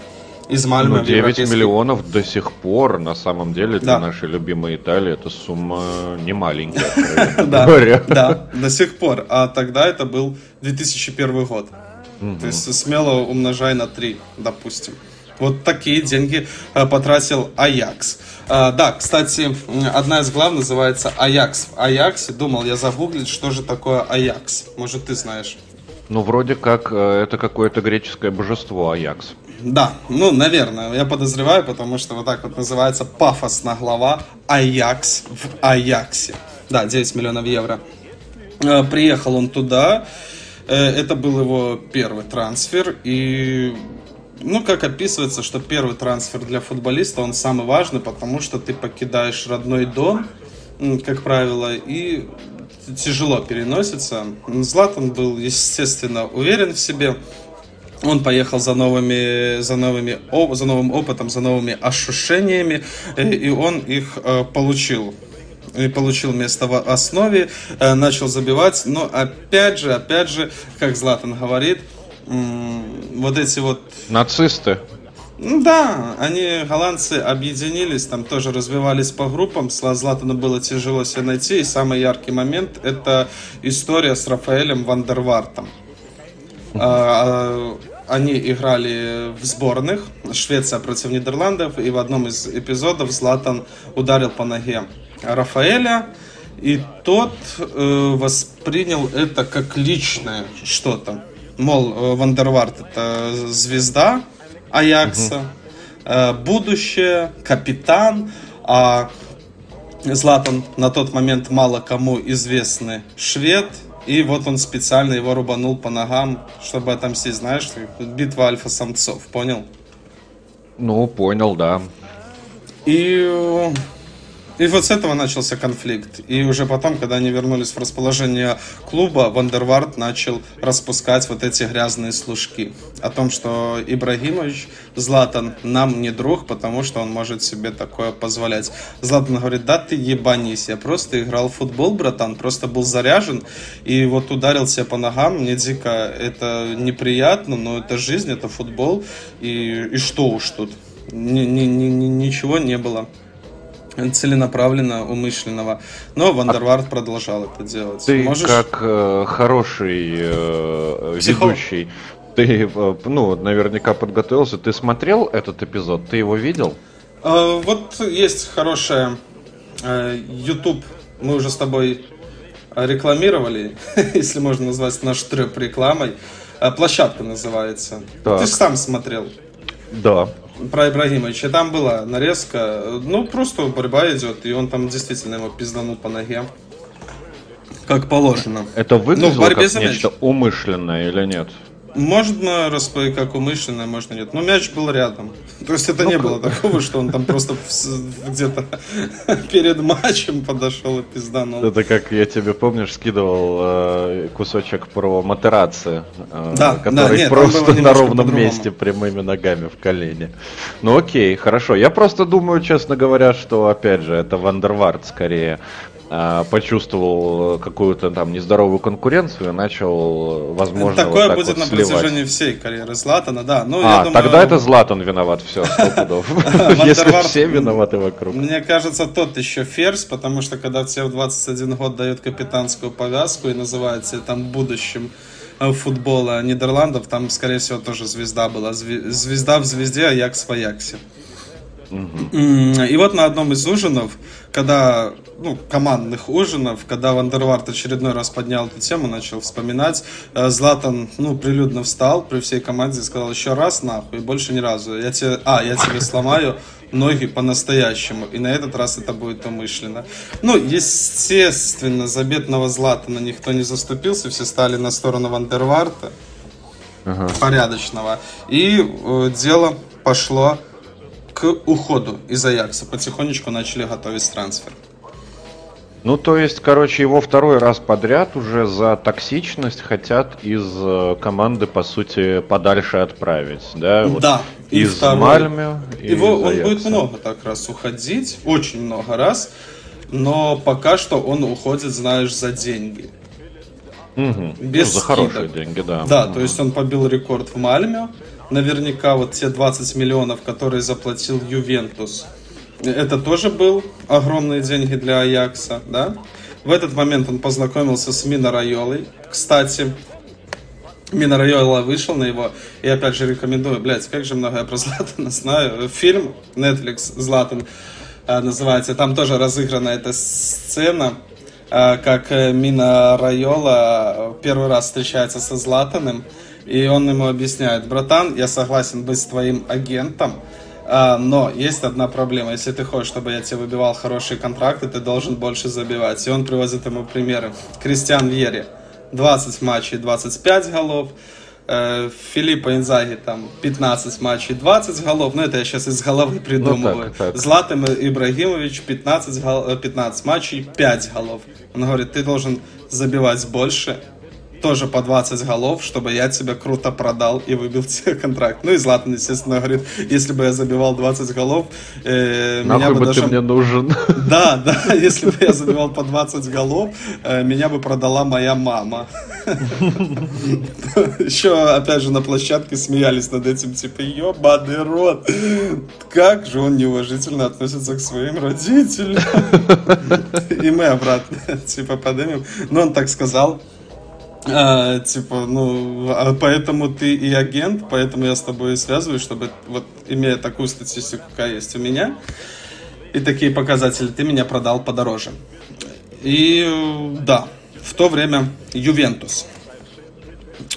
Из Мальмы ну, 9 европейский... миллионов до сих пор, на самом деле, для да. нашей любимой Италии, это сумма не маленькая, да, да, до сих пор. А тогда это был 2001 год. То есть смело умножай на 3, допустим. Вот такие деньги э, потратил Аякс. Э, да, кстати, одна из глав называется Аякс. В Аяксе думал я загуглить, что же такое Аякс. Может, ты знаешь? Ну, вроде как э, это какое-то греческое божество Аякс. Да, ну, наверное, я подозреваю, потому что вот так вот называется пафосная глава Аякс в Аяксе. Да, 9 миллионов евро. Приехал он туда, это был его первый трансфер, и ну, как описывается, что первый трансфер для футболиста, он самый важный, потому что ты покидаешь родной дом, как правило, и тяжело переносится. Златан был, естественно, уверен в себе. Он поехал за новыми, за новыми, за новым опытом, за новыми ощущениями, э, и он их э, получил и получил место в основе, э, начал забивать, но опять же, опять же, как Златан говорит, вот эти вот... Нацисты. Да, они, голландцы, объединились, там тоже развивались по группам. Златану было тяжело себя найти. И самый яркий момент – это история с Рафаэлем Вандервартом. А, а, они играли в сборных, Швеция против Нидерландов, и в одном из эпизодов Златан ударил по ноге Рафаэля, и тот э, воспринял это как личное что-то. Мол, Вандерварт это звезда Аякса, угу. будущее, капитан, а Златан на тот момент мало кому известный швед, и вот он специально его рубанул по ногам, чтобы отомстить, знаешь, битва альфа-самцов, понял? Ну, понял, да. И и вот с этого начался конфликт. И уже потом, когда они вернулись в расположение клуба, Вандервард начал распускать вот эти грязные служки. О том, что Ибрагимович, Златан, нам не друг, потому что он может себе такое позволять. Златан говорит, да ты ебанись, я просто играл в футбол, братан, просто был заряжен. И вот ударил себя по ногам, мне дико это неприятно, но это жизнь, это футбол. И, и что уж тут? Ни, ни, ни, ничего не было целенаправленно умышленного. Но Вандервард а продолжал это делать. Ты Можешь... как э, хороший э, ведущий, ты, э, ну, наверняка подготовился. Ты смотрел этот эпизод? Ты его видел? Э, вот есть хорошая э, YouTube. Мы уже с тобой рекламировали, если можно назвать наш треп рекламой. Э, площадка называется. Так. Ты же сам смотрел. Да про Ибрагимовича. Там была нарезка. Ну, просто борьба идет, и он там действительно его пизданул по ноге. Как положено. Это выглядело ну, как нечто умышленное или нет? Можно распоить как умышленно, можно нет. Но мяч был рядом. То есть это ну, не было такого, что он там просто где-то перед матчем подошел и пизданул. Это как я тебе, помнишь, скидывал э, кусочек про матерации, э, да, который да, нет, просто на ровном месте прямыми ногами в колени. Ну окей, хорошо. Я просто думаю, честно говоря, что, опять же, это Вандервард скорее почувствовал какую-то там нездоровую конкуренцию и начал, возможно, Такое вот будет вот на сливать. протяжении всей карьеры Златана, да. Ну, а, думаю, тогда это Златан виноват, все, Если все виноваты вокруг. Мне кажется, тот еще ферзь, потому что когда тебе в 21 год дает капитанскую повязку и называется там будущим э, футбола Нидерландов, там, скорее всего, тоже звезда была. Звезда в звезде, а Якс в Аяксе. И вот на одном из ужинов, когда, ну, командных ужинов, когда Вандервард очередной раз поднял эту тему, начал вспоминать, э, Златан, ну, прилюдно встал при всей команде и сказал еще раз нахуй, больше ни разу. Я тебе, а, я тебе сломаю ноги по-настоящему. И на этот раз это будет умышленно. Ну, естественно, за бедного Златана никто не заступился, все стали на сторону Вандерварта. Ага. Порядочного. И э, дело пошло к уходу из Аякса. Потихонечку начали готовить трансфер. Ну, то есть, короче, его второй раз подряд уже за токсичность хотят из э, команды, по сути, подальше отправить, да? Вот да. Из второй... Мальме. Его, он будет много так раз уходить, очень много раз, но пока что он уходит, знаешь, за деньги. Угу. Без ну, за хорошие деньги, да. Да, угу. то есть он побил рекорд в Мальме, наверняка вот те 20 миллионов, которые заплатил Ювентус, это тоже был огромные деньги для Аякса, да? В этот момент он познакомился с Мино Райолой. Кстати, Мино Райола вышел на его, и опять же рекомендую, блядь, как же много я про Златана знаю. Фильм Netflix Златан э, называется, там тоже разыграна эта сцена, как э, Мина Райола первый раз встречается со Златаном, и он ему объясняет, братан, я согласен быть твоим агентом, но есть одна проблема. Если ты хочешь, чтобы я тебе выбивал хорошие контракты, ты должен больше забивать. И он приводит ему примеры. Кристиан Вьери. 20 матчей, 25 голов. Филиппа Инзаги там 15 матчей, 20 голов. Ну, это я сейчас из головы придумываю. Ну, так, так. Златан Ибрагимович 15, гол, 15 матчей, 5 голов. Он говорит, ты должен забивать больше, тоже по 20 голов, чтобы я тебя круто продал и выбил тебе контракт. Ну и Златан, естественно, говорит, если бы я забивал 20 голов, э, меня бы, бы даже... ты мне нужен. Да, да, если бы я забивал по 20 голов, э, меня бы продала моя мама. Еще, опять же, на площадке смеялись над этим, типа, ебаный рот, как же он неуважительно относится к своим родителям. И мы обратно, типа, поднимем. Но он так сказал, а, типа, ну, а поэтому ты и агент, поэтому я с тобой и связываюсь, чтобы, вот, имея такую статистику, какая есть у меня, и такие показатели, ты меня продал подороже. И, да, в то время Ювентус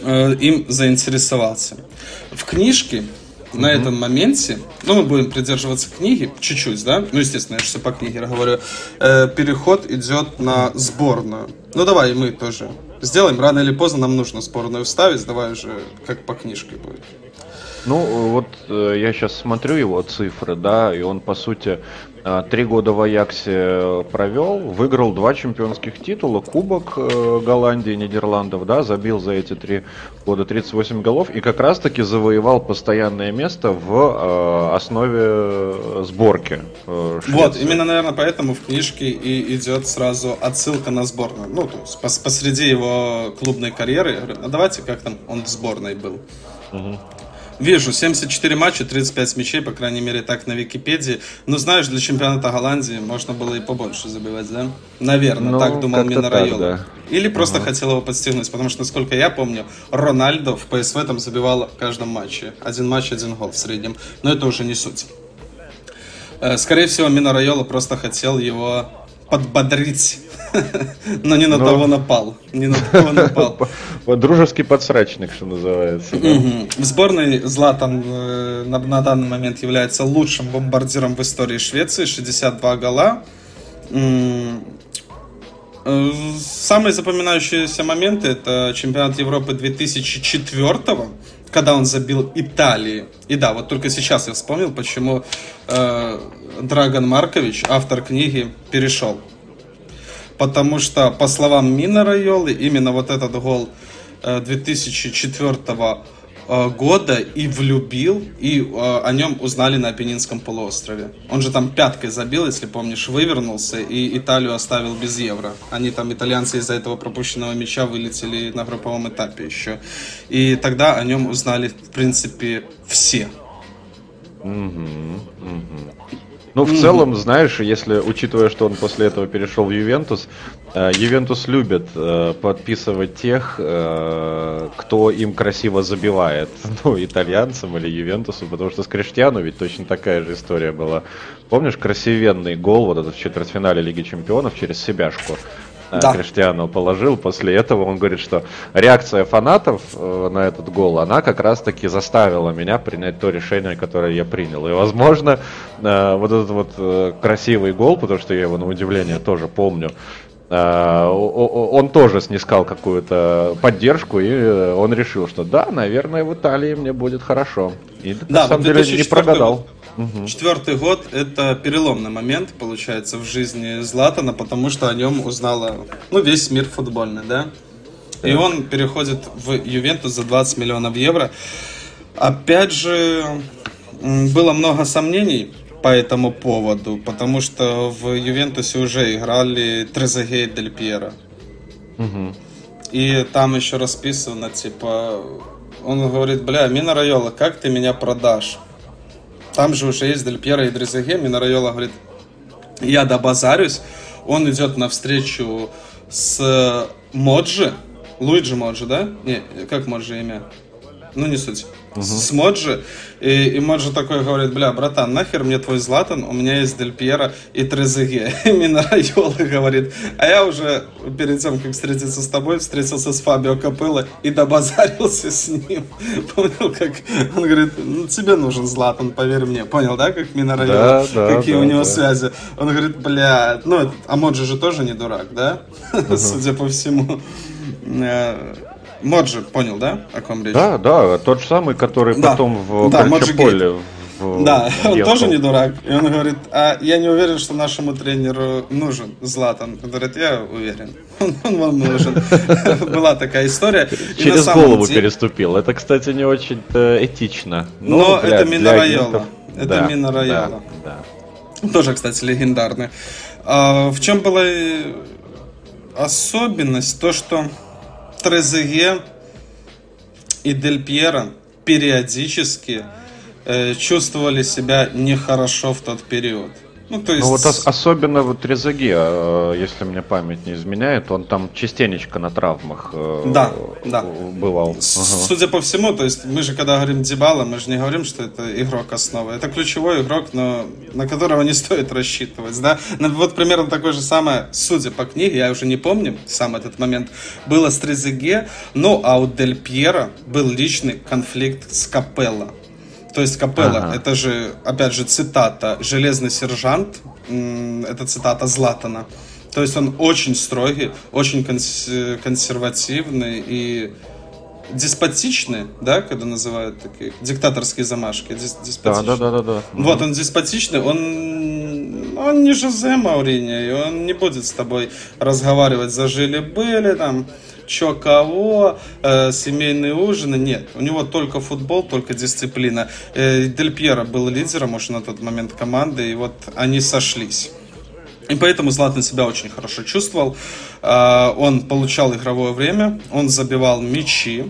э, им заинтересовался. В книжке на этом моменте, ну, мы будем придерживаться книги чуть-чуть, да, ну, естественно, я же все по книге говорю, э, переход идет на сборную. Ну, давай мы тоже сделаем, рано или поздно нам нужно сборную вставить, давай уже как по книжке будет. Ну, вот э, я сейчас смотрю его цифры, да, и он, по сути, э, три года в Аяксе провел, выиграл два чемпионских титула, Кубок э, Голландии, Нидерландов, да, забил за эти три года 38 голов и как раз-таки завоевал постоянное место в основе сборки. Вот, именно, наверное, поэтому в книжке и идет сразу отсылка на сборную. Ну, то есть пос посреди его клубной карьеры, говорю, а давайте, как там он в сборной был. Угу. Вижу, 74 матча, 35 мячей, по крайней мере, так на Википедии. Ну, знаешь, для чемпионата Голландии можно было и побольше забивать, да? Наверное, ну, так думал Мина Да. Или просто ага. хотел его подстегнуть, потому что, насколько я помню, Рональдо в ПСВ там забивал в каждом матче. Один матч, один гол в среднем. Но это уже не суть. Э, скорее всего, Мина Райола просто хотел его подбодрить но не на Но... того напал. Не на того напал. Дружеский подсрачник, что называется. В сборной Златан э, на данный момент является лучшим бомбардиром в истории Швеции. 62 гола. Самые запоминающиеся моменты это чемпионат Европы 2004 когда он забил Италии. И да, вот только сейчас я вспомнил, почему э, Драгон Маркович, автор книги, перешел потому что, по словам Мина Райолы, именно вот этот гол 2004 э, э, года и влюбил, и э, о нем узнали на Апеннинском полуострове. Он же там пяткой забил, если помнишь, вывернулся, и Италию оставил без евро. Они там, итальянцы, из-за этого пропущенного мяча вылетели на групповом этапе еще. И тогда о нем узнали, в принципе, все. Угу, угу. Ну, в целом, знаешь, если учитывая, что он после этого перешел в Ювентус, Ювентус любит э, подписывать тех, э, кто им красиво забивает. Ну, итальянцам или Ювентусу, потому что с Криштиану ведь точно такая же история была. Помнишь красивенный гол вот этот в четвертьфинале Лиги Чемпионов через себяшку? Э, да. Криштиану положил. После этого он говорит, что реакция фанатов э, на этот гол, она как раз-таки заставила меня принять то решение, которое я принял. И, возможно, э, вот этот вот красивый гол, потому что я его на удивление тоже помню, он тоже снискал какую-то поддержку, и он решил, что да, наверное, в Италии мне будет хорошо. И да, на самом деле не прогадал. Угу. Четвертый год это переломный момент, получается, в жизни Златана, потому что о нем узнала ну, весь мир футбольный, да? И он переходит в Ювентус за 20 миллионов евро. Опять же, было много сомнений по этому поводу, потому что в Ювентусе уже играли Трезеге и Дель Пьеро. Угу. И там еще расписано, типа, он говорит, бля, Мина Райола, как ты меня продашь? Там же уже есть Дель Пьеро и Дрезеге. Минарайола говорит, я добазарюсь. Он идет навстречу с Моджи. Луиджи Моджи, да? Не, как Моджи имя? Ну, не суть угу. с Моджи. И, и Моджи такой говорит, бля, братан, нахер мне твой Златан, у меня есть Дель Пьеро и Трезеге. Именно Райола говорит, а я уже перед тем, как встретиться с тобой, встретился с Фабио Капелло и добазарился с ним. Понял, как он говорит, ну, тебе нужен Златан, поверь мне. Понял, да, как Мина Райола, да, какие да, у него да. связи. Он говорит, бля, ну, а Моджи же тоже не дурак, да? Угу. Судя по всему. Моджи, понял, да, о ком речь? Да, да, тот же самый, который да, потом в да, Кольчополе да, он тоже не дурак. И он говорит, а я не уверен, что нашему тренеру нужен Златан. Он говорит, я уверен, он, он вам нужен. Была такая история. Через голову переступил. Это, кстати, не очень этично. Но, для, это Мина Райола. Это да, Мина Райола. Да, да. Тоже, кстати, легендарный. А, в чем была особенность? То, что Трезеге и Дель Пьеро периодически э, чувствовали себя нехорошо в тот период. Ну, то есть... ну вот ос- особенно вот Резаги, э, если мне память не изменяет, он там частенечко на травмах э, да, да. бывал. С-. Судя по всему, то есть мы же когда говорим Дебала, мы же не говорим, что это игрок основы. Это ключевой игрок, но на которого не стоит рассчитывать. Да? Ну, вот примерно такое же самое, судя по книге, я уже не помню сам этот момент, было с Трезеге, ну а у Дель Пьера был личный конфликт с Капелло. То есть Капелла, ага. это же, опять же, цитата «Железный сержант», это цитата Златана. То есть он очень строгий, очень конс- консервативный и деспотичный, да, когда называют такие диктаторские замашки. Дис- да, да, да, да, да. Вот он деспотичный, он, он не Жозе Маурини, и он не будет с тобой разговаривать за жили-были там чё кого, э, семейные ужины, нет. У него только футбол, только дисциплина. Э, Дель Пьеро был лидером уже на тот момент команды, и вот они сошлись. И поэтому Златан себя очень хорошо чувствовал. Э, он получал игровое время, он забивал мячи,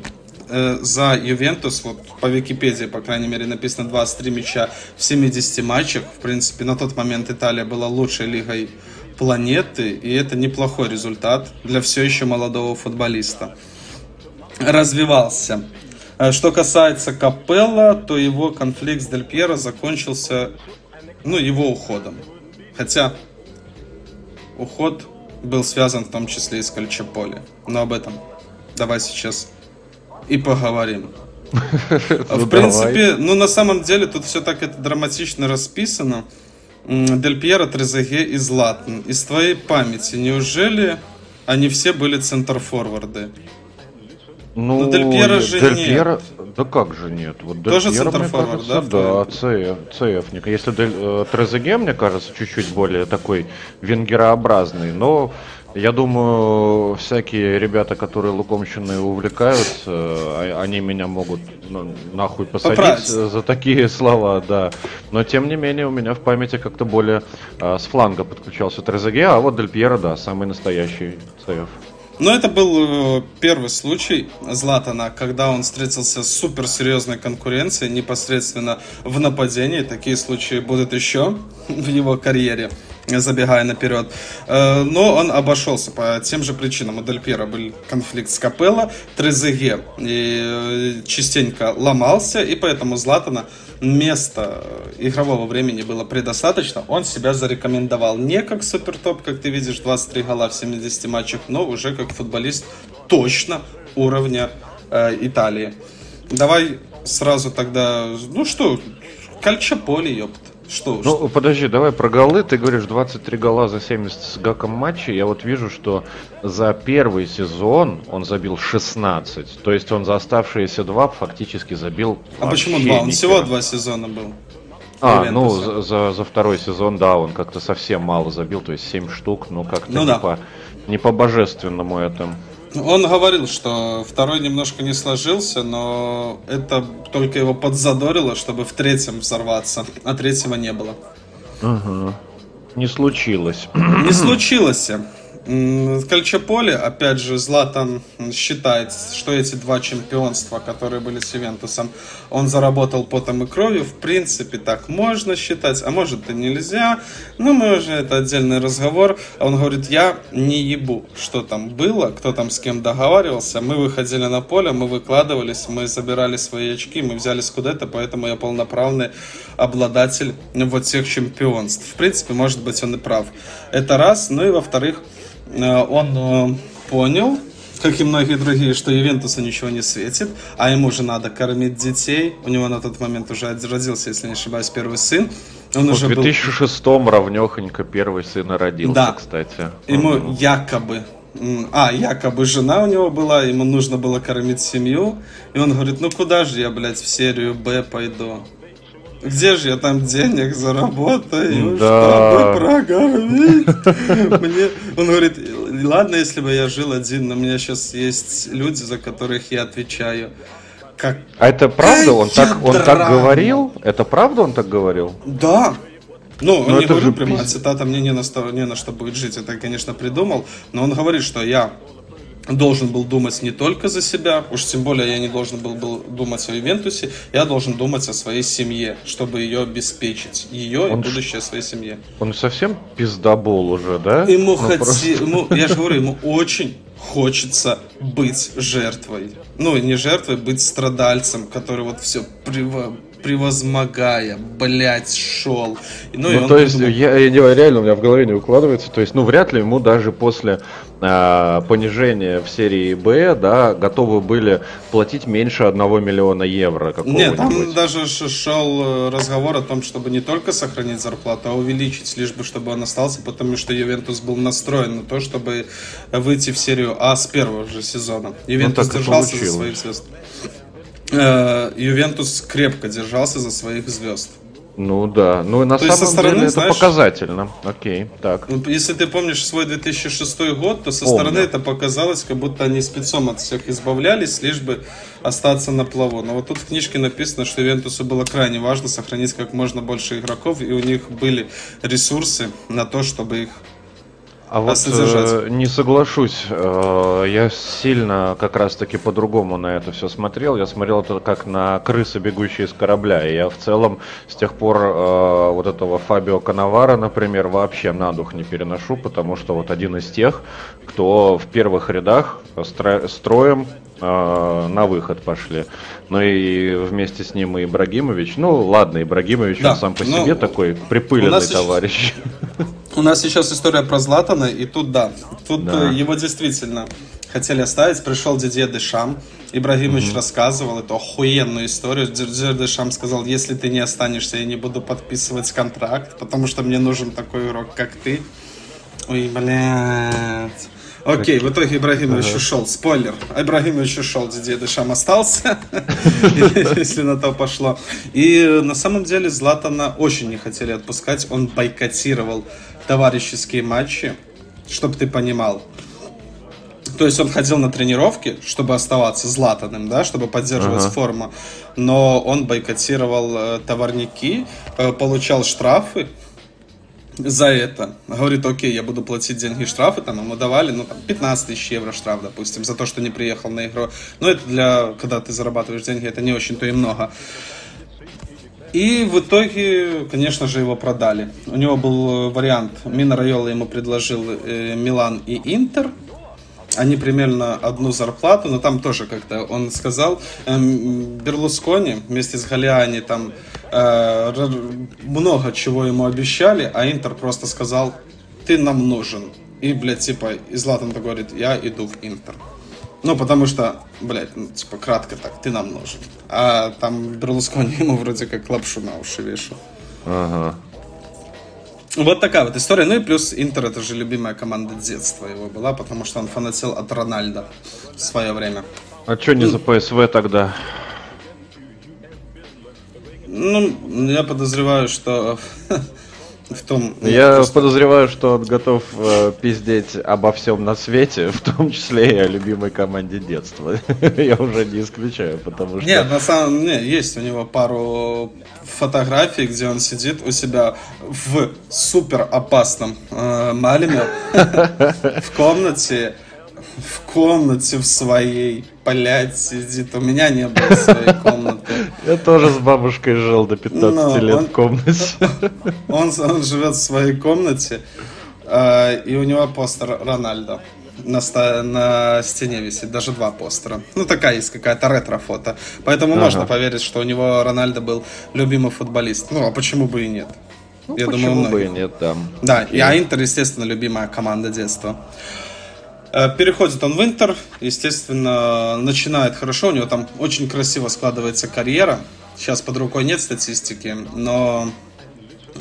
э, за Ювентус, вот по Википедии, по крайней мере, написано 23 мяча в 70 матчах. В принципе, на тот момент Италия была лучшей лигой планеты, и это неплохой результат для все еще молодого футболиста. Развивался. Э, что касается Капелла, то его конфликт с Дель Пьеро закончился ну, его уходом. Хотя уход был связан в том числе и с Кальчаполи. Но об этом давай сейчас и поговорим. В принципе, ну на самом деле тут все так это драматично расписано. Дель Пьеро, Трезеге и Златан. Из твоей памяти, неужели они все были центр-форварды? Ну, Но Дель Пьеро же Дель нет. Пьеро, да как же нет? Вот Дель Тоже центр-форвард, да? Да, ЦФ. Если Дель, э, Трезеге, мне кажется, чуть-чуть более такой венгерообразный, но я думаю, всякие ребята, которые лукомщиной увлекаются, а, они меня могут ну, нахуй посадить Поправить. за такие слова, да. Но тем не менее у меня в памяти как-то более а, с фланга подключался Трезаге, а вот Дель Пьеро, да, самый настоящий ЦФ. Но это был э, первый случай Златана, когда он встретился с суперсерьезной конкуренцией непосредственно в нападении. Такие случаи будут еще в его карьере забегая наперед. Э, но он обошелся по тем же причинам. У Дель Пьера был конфликт с Капелло, Трезеге э, частенько ломался, и поэтому Златана места игрового времени было предостаточно. Он себя зарекомендовал не как супертоп, как ты видишь, 23 гола в 70 матчах, но уже как футболист точно уровня э, Италии. Давай сразу тогда, ну что, Кальчаполи, ёпта. Что? Ну, что? подожди, давай про голы. Ты говоришь 23 гола за 70 с гаком матчей. Я вот вижу, что за первый сезон он забил 16. То есть он за оставшиеся два фактически забил А почему два? Он всего два сезона был. А, ну, за, за, за второй сезон, да, он как-то совсем мало забил, то есть 7 штук, ну как-то ну, не, да. по, не по божественному этому. Он говорил, что второй немножко не сложился, но это только его подзадорило, чтобы в третьем взорваться, а третьего не было. Угу. Не случилось. Не случилось. Кальчаполе, опять же, Златан считает, что эти два чемпионства, которые были с Ювентусом, он заработал потом и кровью. В принципе, так можно считать, а может и нельзя. Но мы уже, это отдельный разговор. Он говорит, я не ебу, что там было, кто там с кем договаривался. Мы выходили на поле, мы выкладывались, мы забирали свои очки, мы взяли скудетто, поэтому я полноправный обладатель вот всех чемпионств. В принципе, может быть, он и прав. Это раз. Ну и во-вторых, он э, понял, как и многие другие, что Ювентусу ничего не светит, а ему же надо кормить детей. У него на тот момент уже родился, если не ошибаюсь, первый сын. Он уже в 2006 был... равнехонько первый сын родился, да. кстати. Ему угу. якобы а, якобы жена у него была, ему нужно было кормить семью, и он говорит, ну куда же я, блядь, в серию Б пойду? Где же я там денег заработаю, да. чтобы прокормить? Мне... Он говорит, ладно, если бы я жил один, но у меня сейчас есть люди, за которых я отвечаю. Как... А это правда? Он так, он так говорил? Это правда он так говорил? Да. Ну, он но не говорил прямо, пиз... цитата мне не на, не на что будет жить, это, конечно, придумал, но он говорит, что я должен был думать не только за себя, уж тем более я не должен был, был думать о Ювентусе, я должен думать о своей семье, чтобы ее обеспечить, ее он и будущее своей семье. Он совсем пиздобол уже, да? Ему ну, хоти... просто... ему, я же говорю, ему очень хочется быть жертвой. Ну, не жертвой, быть страдальцем, который вот все прив превозмогая, блять, шел. Ну, ну то есть, придумал... я, я, реально у меня в голове не укладывается, то есть, ну, вряд ли ему даже после э, понижения в серии Б, да, готовы были платить меньше одного миллиона евро. Нет, там даже шел э, разговор о том, чтобы не только сохранить зарплату, а увеличить, лишь бы чтобы он остался, потому что Ювентус был настроен на то, чтобы выйти в серию А с первого же сезона. Ну, Ювентус ну, держался за своих звезд. Э, Ювентус крепко держался за своих звезд. Ну да, ну на То самом стороны, деле знаешь, это показательно. Окей, так. Ну, если ты помнишь свой 2006 год, то со Помню. стороны это показалось, как будто они спецом от всех избавлялись, лишь бы остаться на плаву. Но вот тут в книжке написано, что Ювентусу было крайне важно сохранить как можно больше игроков, и у них были ресурсы на то, чтобы их а вот э, не соглашусь, э, я сильно как раз-таки по-другому на это все смотрел. Я смотрел это как на крысы, бегущие из корабля. И я в целом с тех пор э, вот этого Фабио Канавара, например, вообще на дух не переношу, потому что вот один из тех, кто в первых рядах стро- строем на выход пошли. Ну и вместе с ним и Ибрагимович. Ну ладно, Ибрагимович да, он сам по себе такой припыленный товарищ. У нас сейчас история про Златана, и тут да, тут да. Э, его действительно хотели оставить. Пришел Дидье Дешам, Ибрагимович mm-hmm. рассказывал эту охуенную историю. Дидье Дешам сказал, если ты не останешься, я не буду подписывать контракт, потому что мне нужен такой игрок, как ты. Ой, блядь. Окей, в итоге Ибрагимович ага. ушел. Спойлер. Ибрагимович ушел, Дидье Дешам остался, если на то пошло. И на самом деле Златана очень не хотели отпускать. Он бойкотировал товарищеские матчи, чтобы ты понимал. То есть он ходил на тренировки, чтобы оставаться златанным, да, чтобы поддерживать ага. форму, но он бойкотировал э, товарники, э, получал штрафы за это. Говорит, окей, я буду платить деньги штрафы, там ему давали, ну, там, 15 тысяч евро штраф, допустим, за то, что не приехал на игру. Но это для, когда ты зарабатываешь деньги, это не очень-то и много. И в итоге, конечно же, его продали. У него был э, вариант. Мина Райола ему предложил э, Милан и Интер. Они примерно одну зарплату, но там тоже как-то он сказал, э, Берлускони вместе с Галиани там э, много чего ему обещали, а Интер просто сказал, ты нам нужен. И, блядь, типа, и Златан говорит, я иду в Интер. Ну, потому что, блядь, ну, типа, кратко так, ты нам нужен. А там Берлускони ему вроде как лапшу на уши вешал. Ага. Вот такая вот история. Ну и плюс Интер это же любимая команда детства его была, потому что он фанател от Рональда в свое время. А что не за ПСВ тогда? Ну, я подозреваю, что в том... Ну, Я просто... подозреваю, что он готов э, пиздеть обо всем на свете, в том числе и о любимой команде детства. Я уже не исключаю, потому что... Нет, на самом деле, есть у него пару фотографий, где он сидит у себя в супер опасном э, Малиме в комнате, в комнате в своей, блядь, сидит. У меня не было своей комнаты. Я тоже с бабушкой жил до 15 Но лет в комнате. Он, он живет в своей комнате, э, и у него постер Рональдо на, ста- на стене висит, даже два постера. Ну, такая есть какая-то ретро-фото. Поэтому ага. можно поверить, что у него Рональдо был любимый футболист. Ну, а почему бы и нет? Ну, Я почему думаю, бы и нет, да. Да, и а Интер, естественно, любимая команда детства. Э, переходит он в Интер, естественно, начинает хорошо, у него там очень красиво складывается карьера. Сейчас под рукой нет статистики, но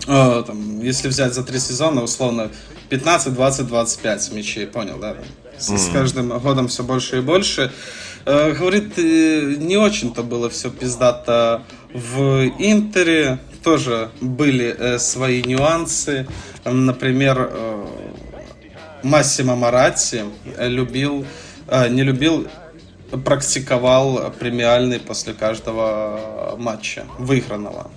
э, там, если взять за три сезона, условно, 15, 20, 25 мячей, понял, да? С, с каждым годом все больше и больше. Э, говорит, э, не очень-то было все пиздато в Интере. Тоже были э, свои нюансы. Например, э, Массимо Маратти любил, э, не любил практиковал премиальный после каждого матча, выигранного.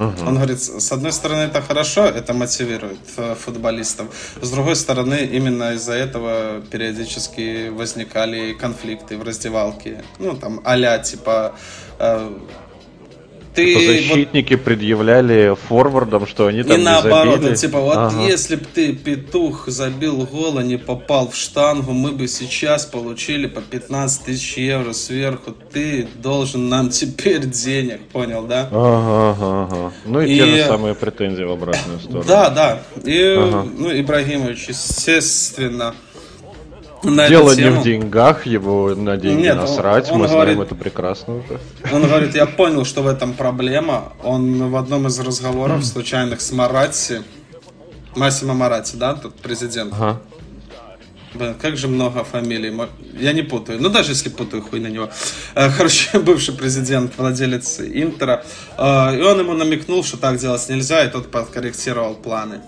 Угу. Он говорит, с одной стороны это хорошо, это мотивирует э, футболистов, с другой стороны именно из-за этого периодически возникали конфликты в раздевалке, ну там а типа э, ты защитники вот... предъявляли форвардам, что они там и наоборот, забили. типа вот ага. если бы ты петух забил гол, а не попал в штангу, мы бы сейчас получили по 15 тысяч евро сверху. Ты должен нам теперь денег, понял, да? Ага, ага, ага. Ну и, и... те же самые претензии в обратную сторону. Да, да. И ага. ну Ибрагимович, естественно на Дело не в деньгах, его на деньги Нет, насрать, он, он мы говорит, знаем это прекрасно уже. Он говорит, я понял, что в этом проблема. Он в одном из разговоров случайных с Маратти, Массимо Маратти, да, тот президент. Ага. Блин, как же много фамилий. Я не путаю. Ну, даже если путаю, хуй на него. Э, короче, бывший президент, владелец Интера. Э, и он ему намекнул, что так делать нельзя, и тот подкорректировал планы.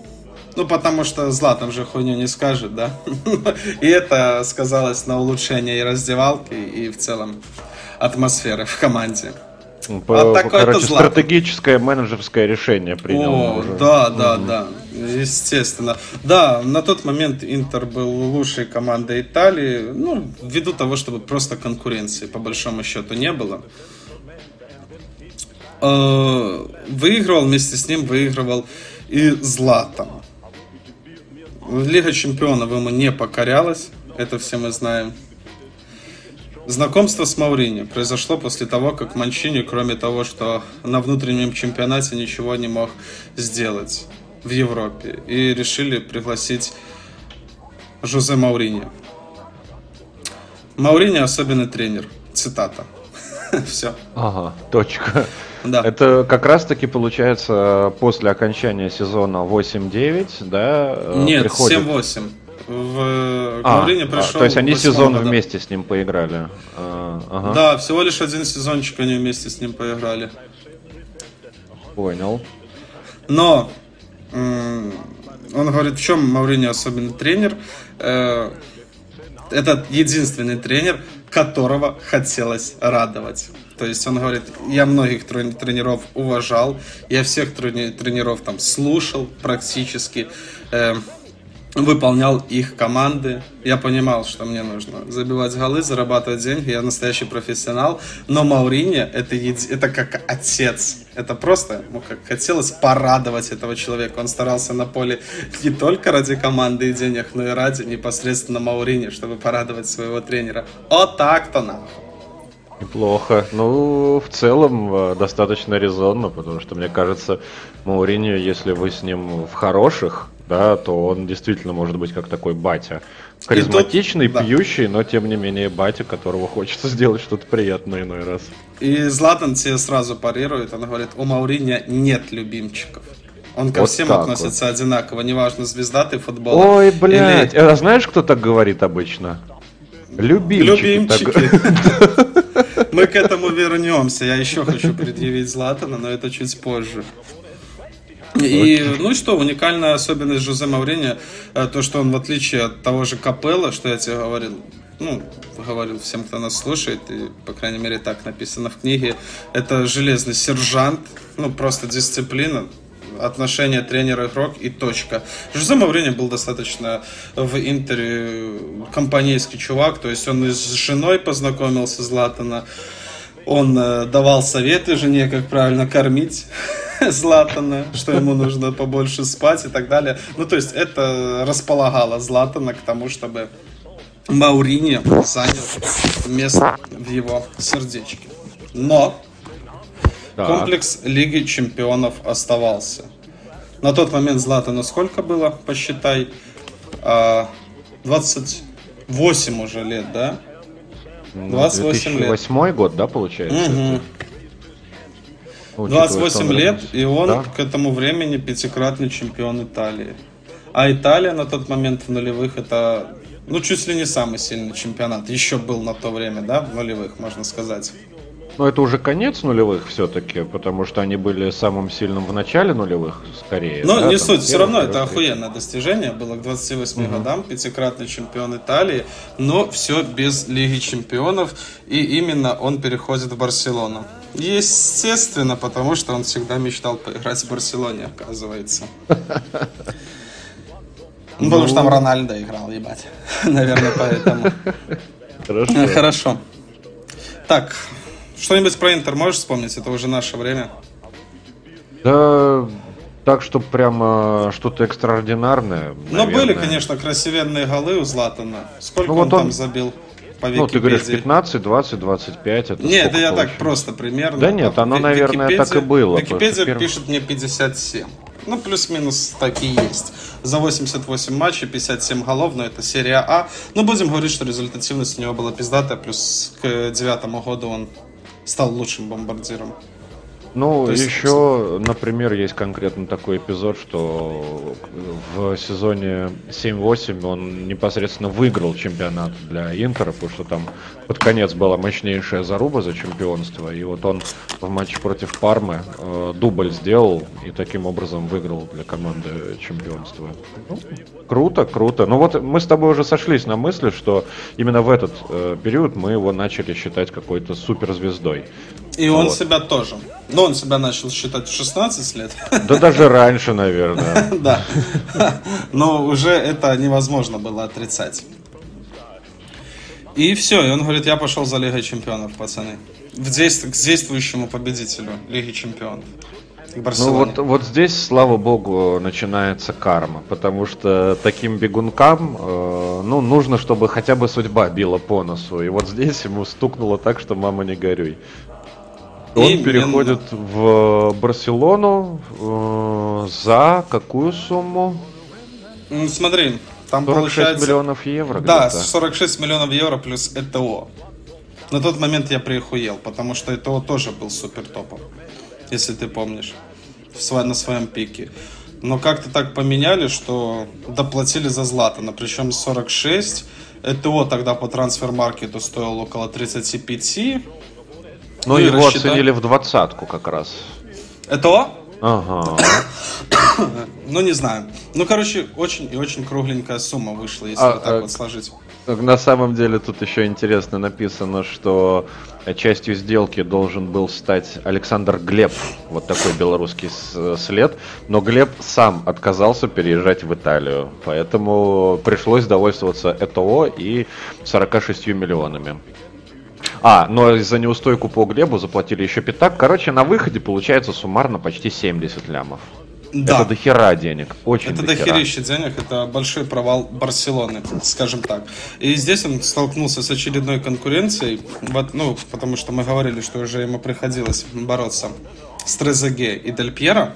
Ну, потому что Златан же хуйню не скажет, да? И это сказалось на улучшении и раздевалки, и в целом атмосферы в команде. Ну, по, а короче, стратегическое менеджерское решение принял. О, уже. да, да, угу. да, естественно. Да, на тот момент Интер был лучшей командой Италии, ну, ввиду того, чтобы просто конкуренции по большому счету не было. Э, выигрывал вместе с ним, выигрывал и Златан. Лига чемпионов ему не покорялась, это все мы знаем. Знакомство с Маурини произошло после того, как Манчини, кроме того, что на внутреннем чемпионате ничего не мог сделать в Европе, и решили пригласить Жозе Маурини. Маурини особенный тренер. Цитата. Все. Ага, точка. Да. Это как раз-таки получается после окончания сезона 8-9, да? Э, Нет, приходит... 7-8. В а, пришел. А, то есть они сезон года. вместе с ним поиграли. А, ага. Да, всего лишь один сезончик они вместе с ним поиграли. Понял. Но он говорит, в чем Маурини особенный тренер. Э, это единственный тренер, которого хотелось радовать. То есть он говорит, я многих тренеров уважал, я всех тренеров там слушал практически, э, выполнял их команды. Я понимал, что мне нужно забивать голы, зарабатывать деньги, я настоящий профессионал. Но Маурини это, это как отец. Это просто, ну, как хотелось порадовать этого человека. Он старался на поле не только ради команды и денег, но и ради непосредственно Маурини, чтобы порадовать своего тренера. О так-то нахуй. Неплохо. Ну, в целом, э, достаточно резонно, потому что, мне кажется, Мауриньо, если вы с ним в хороших, да, то он действительно может быть как такой батя. Харизматичный, тут, пьющий, да. но тем не менее батя, которого хочется сделать что-то приятное иной раз. И Златан тебе сразу парирует, он говорит, у Мауриньо нет любимчиков. Он ко вот всем относится вот. одинаково, неважно, звезда ты футбол. Ой, блядь, или... а знаешь, кто так говорит обычно? Любимчики. Любимчики. Мы к этому вернемся. Я еще хочу предъявить Златана, но это чуть позже. И, ну и что, уникальная особенность Жозе Маврини, э, то, что он, в отличие от того же Капелла, что я тебе говорил, ну, говорил всем, кто нас слушает, и, по крайней мере, так написано в книге, это железный сержант, ну, просто дисциплина, отношения тренер-игрок и точка. Жозе Маврини был достаточно в Интере компанейский чувак, то есть он и с женой познакомился, Златана, он э, давал советы жене, как правильно кормить Златана, что ему нужно побольше спать и так далее. Ну, то есть это располагало Златана к тому, чтобы Маурини занял место в его сердечке. Но так. Комплекс Лиги Чемпионов оставался. На тот момент Златану сколько было, посчитай? 28 а, уже лет, да? 28 лет. 2008 год, да, получается? Угу. 28 лет, и он да? к этому времени пятикратный чемпион Италии. А Италия на тот момент в нулевых это, ну, чуть ли не самый сильный чемпионат. Еще был на то время, да, в нулевых, можно сказать. Но это уже конец нулевых все-таки, потому что они были самым сильным в начале нулевых, скорее. Но да, не суть, все равно это охуенное достижение. Было к 28 угу. годам, пятикратный чемпион Италии, но все без Лиги Чемпионов, и именно он переходит в Барселону. Естественно, потому что он всегда мечтал поиграть в Барселоне, оказывается. Ну, потому что там ну. Рональдо играл, ебать. Наверное, поэтому. Хорошо. Хорошо. Так, что-нибудь про Интер можешь вспомнить? Это уже наше время. Да, так, что прямо что-то экстраординарное. Ну, были, конечно, красивенные голы у Златана. Сколько ну, вот он, он там забил? По ну, ты говоришь 15, 20, 25. Это нет, это я так просто примерно. Да нет, оно, наверное, так и было. Википедия первым... пишет мне 57. Ну, плюс-минус такие есть. За 88 матчей, 57 голов, но это серия А. Но будем говорить, что результативность у него была пиздатая, плюс к девятому году он стал лучшим бомбардиром. Ну, есть, еще, например, есть конкретно такой эпизод, что в сезоне 7-8 он непосредственно выиграл чемпионат для Интера, потому что там под конец была мощнейшая заруба за чемпионство, и вот он в матче против Пармы э, дубль сделал и таким образом выиграл для команды чемпионство. Ну, круто, круто. Ну вот мы с тобой уже сошлись на мысли, что именно в этот э, период мы его начали считать какой-то суперзвездой. И он вот. себя тоже. Но он себя начал считать в 16 лет. Да даже раньше, наверное. Да. Но уже это невозможно было отрицать. И все, и он говорит, я пошел за Лигой Чемпионов, пацаны. В действ... К действующему победителю Лиги Чемпионов. Ну вот, вот здесь, слава богу, начинается карма, потому что таким бегункам, э, ну, нужно, чтобы хотя бы судьба била по носу. И вот здесь ему стукнуло так, что мама не горюй. Он Именно. переходит в Барселону э, за какую сумму? Ну, смотри, там 46 получается... миллионов евро. Да, 46 миллионов евро плюс ЭТО. На тот момент я приехуел, потому что ЭТО тоже был супер топом, если ты помнишь, в на своем пике. Но как-то так поменяли, что доплатили за Златана, причем 46. ЭТО тогда по трансфер-маркету стоил около 35 ну, его рассчитать. оценили в двадцатку как раз. Это? Ага. ну, не знаю. Ну, короче, очень и очень кругленькая сумма вышла, если а, вот так а, вот сложить. На самом деле тут еще интересно написано, что частью сделки должен был стать Александр Глеб, вот такой белорусский след, но Глеб сам отказался переезжать в Италию, поэтому пришлось довольствоваться ЭТО и 46 миллионами. А, но за неустойку по Глебу заплатили еще пятак. Короче, на выходе получается суммарно почти 70 лямов. Да. Это дохера денег, очень Это дохера. дохерища денег, это большой провал Барселоны, скажем так. И здесь он столкнулся с очередной конкуренцией, вот, ну, потому что мы говорили, что уже ему приходилось бороться с Трезаге и Дель Пьеро,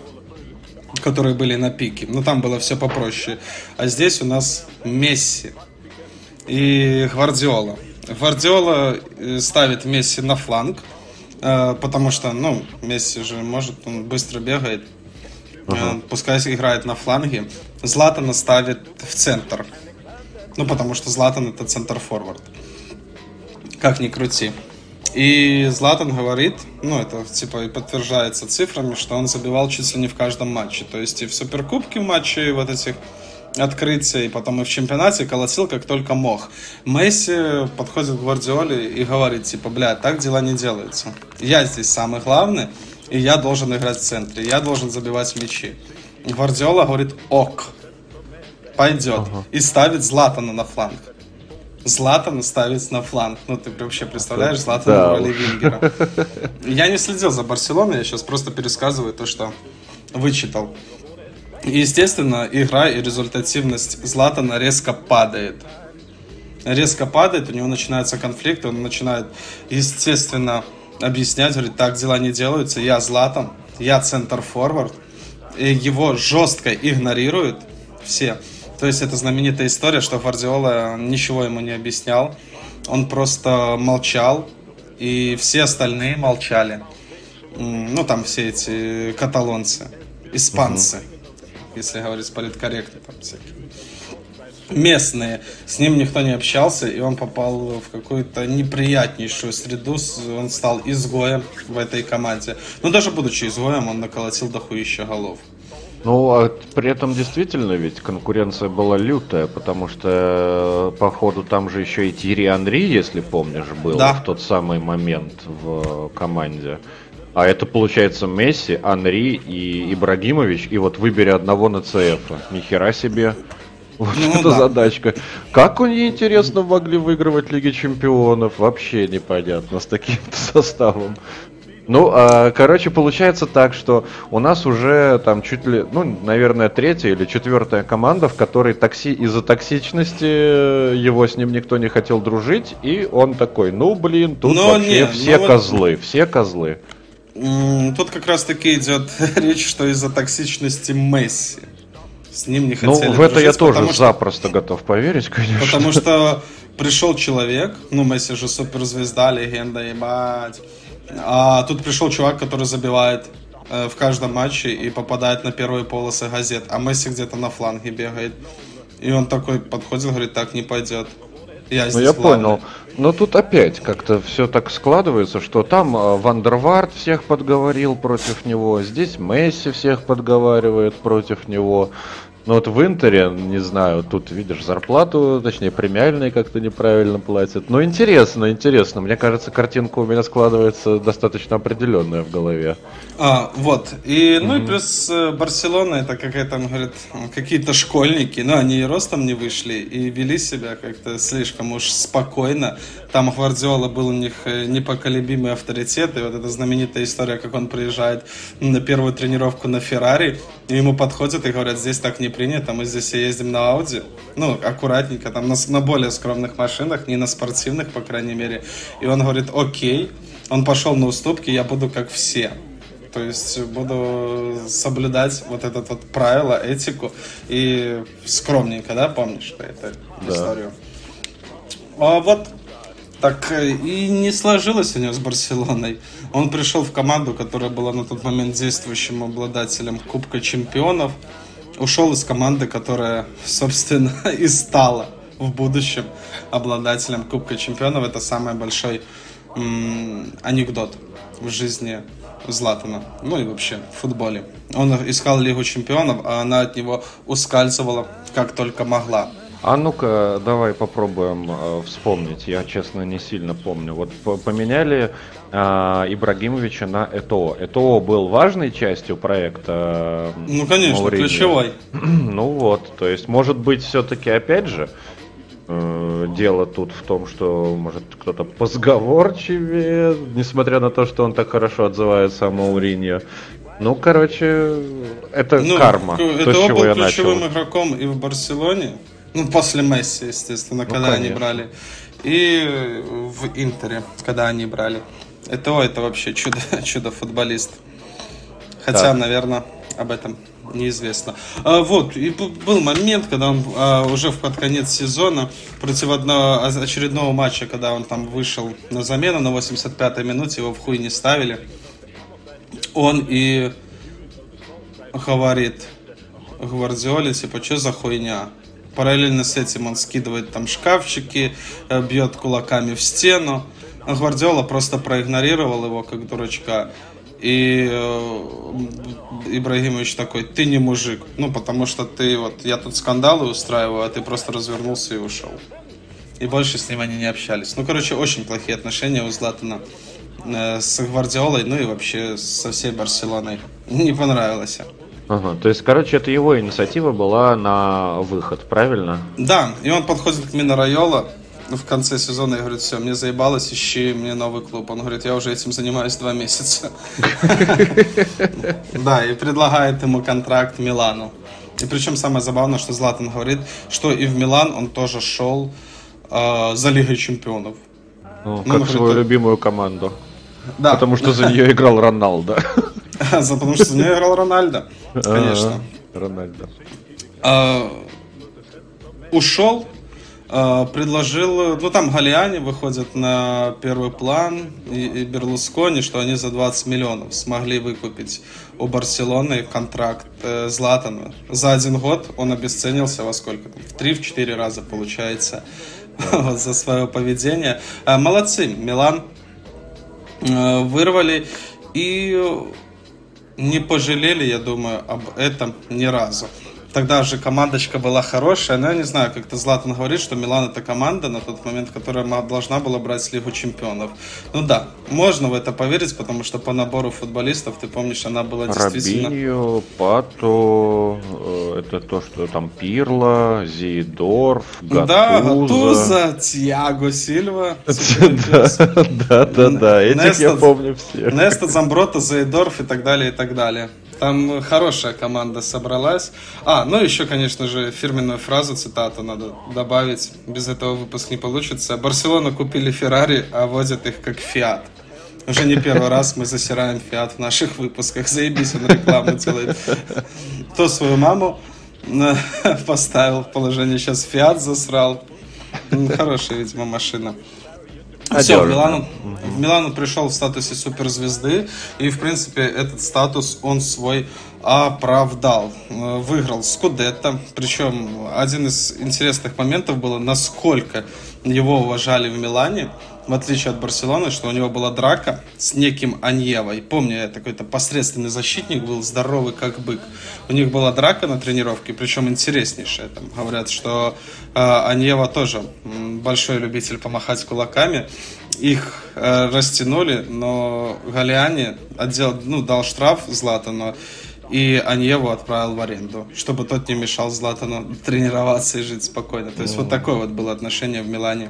которые были на пике. Но там было все попроще. А здесь у нас Месси и Гвардиола. Гвардиола э, ставит Месси на фланг, э, потому что, ну, Месси же может, он быстро бегает, uh-huh. пускай играет на фланге. Златана ставит в центр, ну, потому что Златан это центр-форвард, как ни крути. И Златан говорит, ну это типа и подтверждается цифрами, что он забивал чуть ли не в каждом матче. То есть и в Суперкубке матче вот этих открытия, и потом и в чемпионате колотил как только мог. Месси подходит к Гвардиоле и говорит, типа, бля, так дела не делаются. Я здесь самый главный, и я должен играть в центре, я должен забивать мячи. Гвардиола говорит, ок, пойдет. Ага. И ставит Златана на фланг. Златана ставить на фланг. Ну, ты вообще представляешь, Златана да. в роли Вингера. Я не следил за Барселоной, я сейчас просто пересказываю то, что вычитал. Естественно, игра и результативность Златана резко падает. Резко падает, у него начинается конфликт, он начинает, естественно, объяснять, говорит, так дела не делаются, я Златан, я центр-форвард, и его жестко игнорируют все. То есть это знаменитая история, что Гвардиола ничего ему не объяснял, он просто молчал, и все остальные молчали. Ну, там все эти каталонцы, испанцы. Uh-huh если говорить политкорректно, там всякие местные. С ним никто не общался, и он попал в какую-то неприятнейшую среду. Он стал изгоем в этой команде. Но даже будучи изгоем, он наколотил дохуища голов. Ну, а при этом действительно ведь конкуренция была лютая, потому что, э, походу, там же еще и Тири Анри, если помнишь, был да. в тот самый момент в команде. А это получается Месси, Анри и Ибрагимович, и вот выбери одного на ЦФ. Нихера себе. Вот ну, это да. задачка. Как они, интересно, могли выигрывать Лиги Чемпионов? Вообще непонятно с таким составом. Ну, а, короче, получается так, что у нас уже там чуть ли, ну, наверное, третья или четвертая команда, в которой такси из-за токсичности его с ним никто не хотел дружить, и он такой, ну, блин, тут но вообще не, все козлы, вот... все козлы. Тут как раз таки идет речь, что из-за токсичности Месси. С ним не ну, хотели Ну, в это я тоже что... запросто готов поверить, конечно. Потому что пришел человек, ну, Месси же суперзвезда, легенда, ебать а тут пришел чувак, который забивает э, в каждом матче и попадает на первые полосы газет, а Месси где-то на фланге бегает. И он такой подходит, говорит, так не пойдет. Я ну, я главный. понял. Но тут опять как-то все так складывается, что там э, Вандервард всех подговорил против него, здесь Месси всех подговаривает против него. Ну вот в Интере, не знаю, тут видишь зарплату, точнее премиальные как-то неправильно платят. Но интересно, интересно. Мне кажется, картинка у меня складывается достаточно определенная в голове. А, вот. И, ну mm-hmm. и плюс э, Барселона, это какая-то, говорит, какие-то школьники, но они и ростом не вышли, и вели себя как-то слишком уж спокойно. Там Гвардиола был у них э, непоколебимый авторитет, и вот эта знаменитая история, как он приезжает на первую тренировку на Феррари, и ему подходят и говорят, здесь так не принято, мы здесь ездим на Ауди, ну, аккуратненько, там на, на более скромных машинах, не на спортивных, по крайней мере. И он говорит, окей, он пошел на уступки, я буду как все. То есть буду соблюдать вот это вот правило, этику и скромненько, да, помнишь это да. историю? А вот так э, и не сложилось у него с Барселоной. Он пришел в команду, которая была на тот момент действующим обладателем Кубка Чемпионов. Ушел из команды, которая, собственно, и стала в будущем обладателем Кубка Чемпионов. Это самый большой м- анекдот в жизни Златана. Ну и вообще в футболе. Он искал Лигу Чемпионов, а она от него ускальзывала как только могла. А ну-ка, давай попробуем э, вспомнить. Я, честно, не сильно помню. Вот поменяли Ибрагимовича на ЭТО. ЭТО был важной частью проекта. Ну, конечно, Мауриньо. ключевой. ну вот, то есть, может быть, все-таки, опять же, э, дело тут в том, что, может, кто-то позговорчивее, несмотря на то, что он так хорошо отзывается о Мауриньо. Ну, короче, это ну, карма. Это то, был ключевым начал. игроком и в Барселоне. Ну, после Месси, естественно, ну, когда конечно. они брали. И в Интере, когда они брали. Это, это вообще чудо, чудо футболист. Хотя, так. наверное, об этом неизвестно. А, вот, и был момент, когда он а, уже под конец сезона против одного очередного матча, когда он там вышел на замену на 85-й минуте, его в хуй не ставили. Он и говорит Гвардиоле, типа, что за хуйня? Параллельно с этим он скидывает там шкафчики, э, бьет кулаками в стену. А Гвардиола просто проигнорировал его как дурачка. И э, Ибрагимович такой, ты не мужик. Ну, потому что ты вот, я тут скандалы устраиваю, а ты просто развернулся и ушел. И больше с ним они не общались. Ну, короче, очень плохие отношения у Златана э, с Гвардиолой, ну и вообще со всей Барселоной. Не понравилось. Ага, то есть, короче, это его инициатива была на выход, правильно? Да, и он подходит к Мина Райола в конце сезона и говорит, все, мне заебалось, ищи мне новый клуб. Он говорит, я уже этим занимаюсь два месяца. Да, и предлагает ему контракт Милану. И причем самое забавное, что Златан говорит, что и в Милан он тоже шел э, за Лигой Чемпионов. Ну, как свою любимую команду. Да. Потому что за нее играл Роналдо. Потому что за нее играл Рональдо. Конечно. Рональдо. А, ушел э, предложил, ну там Галиани выходят на первый план и, и Берлускони, что они за 20 миллионов смогли выкупить у Барселоны контракт э, Златана. За один год он обесценился во сколько? В 3-4 раза получается за свое поведение. Э, молодцы, Милан э, вырвали и не пожалели, я думаю, об этом ни разу тогда же командочка была хорошая, но я не знаю, как-то Златан говорит, что Милан это команда на тот момент, которая должна была брать Лигу Чемпионов. Ну да, можно в это поверить, потому что по набору футболистов, ты помнишь, она была действительно... Рабиньо, Пато, э, это то, что там Пирло, Зейдорф, Гатуза. Да, Гатуза, Тиаго Сильва. Да, да, да, этих я помню всех. Неста Замброта, Зейдорф и так далее, и так далее. Там хорошая команда собралась. А, ну еще, конечно же, фирменную фразу, цитату надо добавить. Без этого выпуск не получится. Барселона купили Феррари, а водят их как Фиат. Уже не первый раз мы засираем Фиат в наших выпусках. Заебись, он рекламу делает. То свою маму э, поставил в положение, сейчас Фиат засрал. Хорошая, видимо, машина. Все, в Милану, в Милану пришел в статусе суперзвезды, и, в принципе, этот статус он свой оправдал. Э, выиграл Скудетто, причем один из интересных моментов было, насколько его уважали в Милане в отличие от Барселоны, что у него была драка с неким Аньевой. Помню, я такой-то посредственный защитник был, здоровый как бык. У них была драка на тренировке, причем интереснейшая. Там говорят, что э, Аньева тоже большой любитель помахать кулаками. Их э, растянули, но Галиани отдел, ну, дал штраф Златану, и Аньеву отправил в аренду, чтобы тот не мешал Златану тренироваться и жить спокойно. То есть вот такое вот было отношение в Милане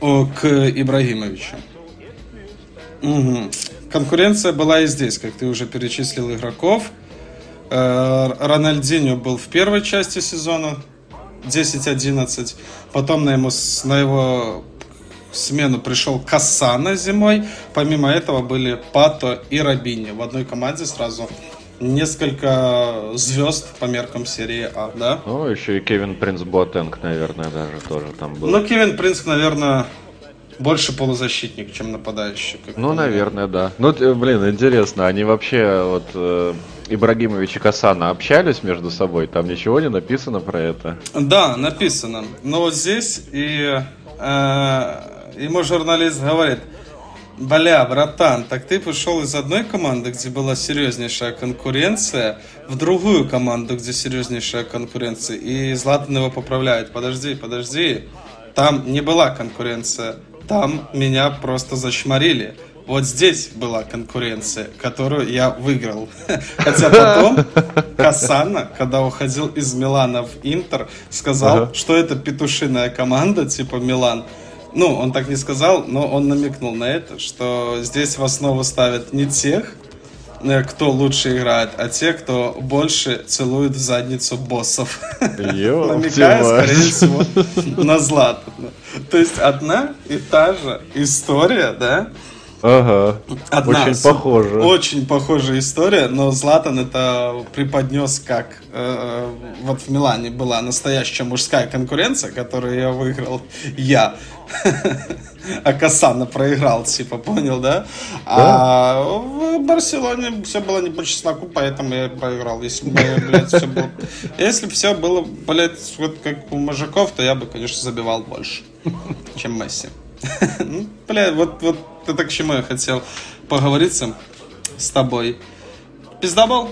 к Ибрагимовичу. Угу. Конкуренция была и здесь, как ты уже перечислил игроков. Э, Рональдинho был в первой части сезона 10-11. Потом на, ему, на его смену пришел Кассана зимой. Помимо этого были Пато и Рабини. В одной команде сразу несколько звезд по меркам серии А, да? Ну, еще и Кевин Принц Ботенг, наверное, даже тоже там был. Ну, Кевин Принц, наверное, больше полузащитник, чем нападающий. ну, наверное, да. Ну, блин, интересно, они вообще вот э, Ибрагимович и Касана общались между собой? Там ничего не написано про это? Да, написано. Но вот здесь и э, ему журналист говорит, Бля, братан, так ты пришел из одной команды, где была серьезнейшая конкуренция, в другую команду, где серьезнейшая конкуренция, и Златан его поправляет. Подожди, подожди, там не была конкуренция, там меня просто зачморили. Вот здесь была конкуренция, которую я выиграл. Хотя потом Касана, когда уходил из Милана в Интер, сказал, ага. что это петушиная команда, типа Милан ну, он так не сказал, но он намекнул на это, что здесь в основу ставят не тех, э, кто лучше играет, а те, кто больше целует в задницу боссов. Намекая, скорее всего, на Златана. То есть одна и та же история, да? Ага. Одна очень похоже. Очень похожая история, но Златан это преподнес как э, вот в Милане была настоящая мужская конкуренция, которую я выиграл я. А Касана проиграл, типа, понял, да? А в Барселоне все было не по чесноку, поэтому я проиграл. Если бы, блядь, все было... Если бы все было, блядь, вот как у мужиков, то я бы, конечно, забивал больше, чем Месси. Ну, бля, вот, вот это к чему я хотел поговориться с тобой. Пиздобол?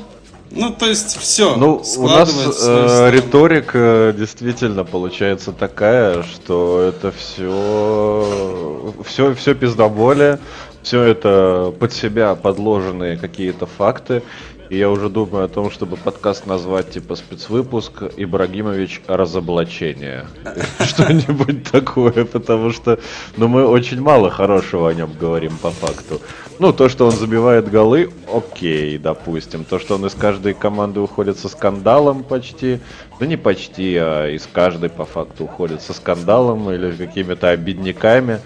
Ну, то есть все. Ну, у нас э, риторика действительно получается такая, что это все, все, все пиздоболе, все это под себя подложенные какие-то факты. И я уже думаю о том, чтобы подкаст назвать типа спецвыпуск Ибрагимович разоблачение. Что-нибудь такое, потому что ну, мы очень мало хорошего о нем говорим по факту. Ну, то, что он забивает голы, окей, допустим. То, что он из каждой команды уходит со скандалом почти, ну не почти, а из каждой по факту уходит со скандалом или какими-то обидниками.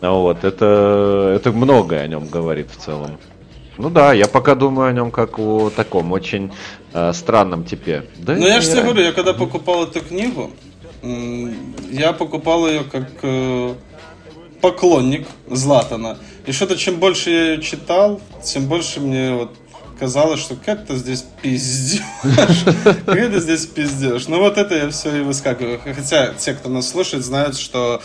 Вот, это, это многое о нем говорит в целом. Ну да, я пока думаю о нем как о таком очень э, странном типе. Да ну я же тебе говорю, я когда покупал эту книгу, Я покупал ее как э, поклонник Златана. И что-то, чем больше я ее читал, тем больше мне вот казалось, что как-то здесь пиздешь. Как-то здесь пиздешь. Ну вот это я все и выскакиваю. Хотя те, кто нас слушает, знают, что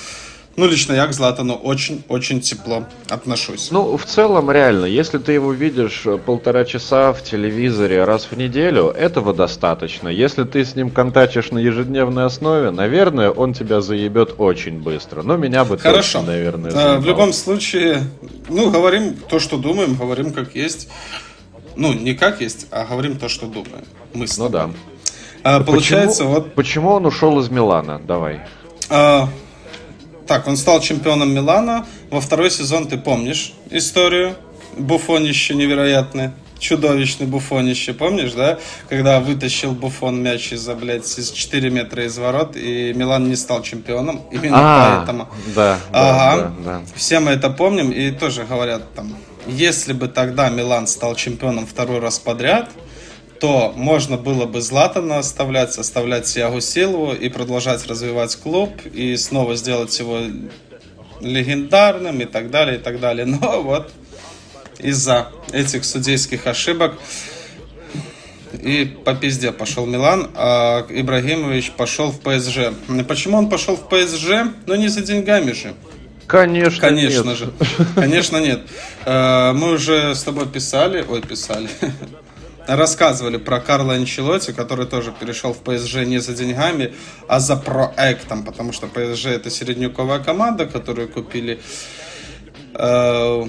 ну, лично я к Златану очень-очень тепло отношусь. Ну, в целом, реально, если ты его видишь э, полтора часа в телевизоре раз в неделю, этого достаточно. Если ты с ним контачишь на ежедневной основе, наверное, он тебя заебет очень быстро. Но меня бы Хорошо. точно, наверное, заебал. В любом случае, ну, говорим то, что думаем, говорим как есть. Ну, не как есть, а говорим то, что думаем. Мы с Ну да. А, получается, почему, вот... Почему он ушел из Милана? Давай. А, так, он стал чемпионом Милана. Во второй сезон ты помнишь историю? Буфонище невероятное. Чудовищный буфонище, помнишь, да? Когда вытащил Буфон мяч из-за, блядь, из 4 метра из ворот, и Милан не стал чемпионом. Именно а, поэтому. Да, ага. Да, да. Все мы это помним, и тоже говорят там, если бы тогда Милан стал чемпионом второй раз подряд, то можно было бы Златана оставлять, оставлять Сиагу Силову и продолжать развивать клуб и снова сделать его легендарным и так далее, и так далее. Но вот из-за этих судейских ошибок и по пизде пошел Милан, а Ибрагимович пошел в ПСЖ. Почему он пошел в ПСЖ? Ну не за деньгами же. Конечно, Конечно нет. же. Конечно нет. Э, мы уже с тобой писали, ой, писали, рассказывали про Карла Анчелотти, который тоже перешел в ПСЖ не за деньгами, а за проектом, потому что ПСЖ это середняковая команда, которую купили э,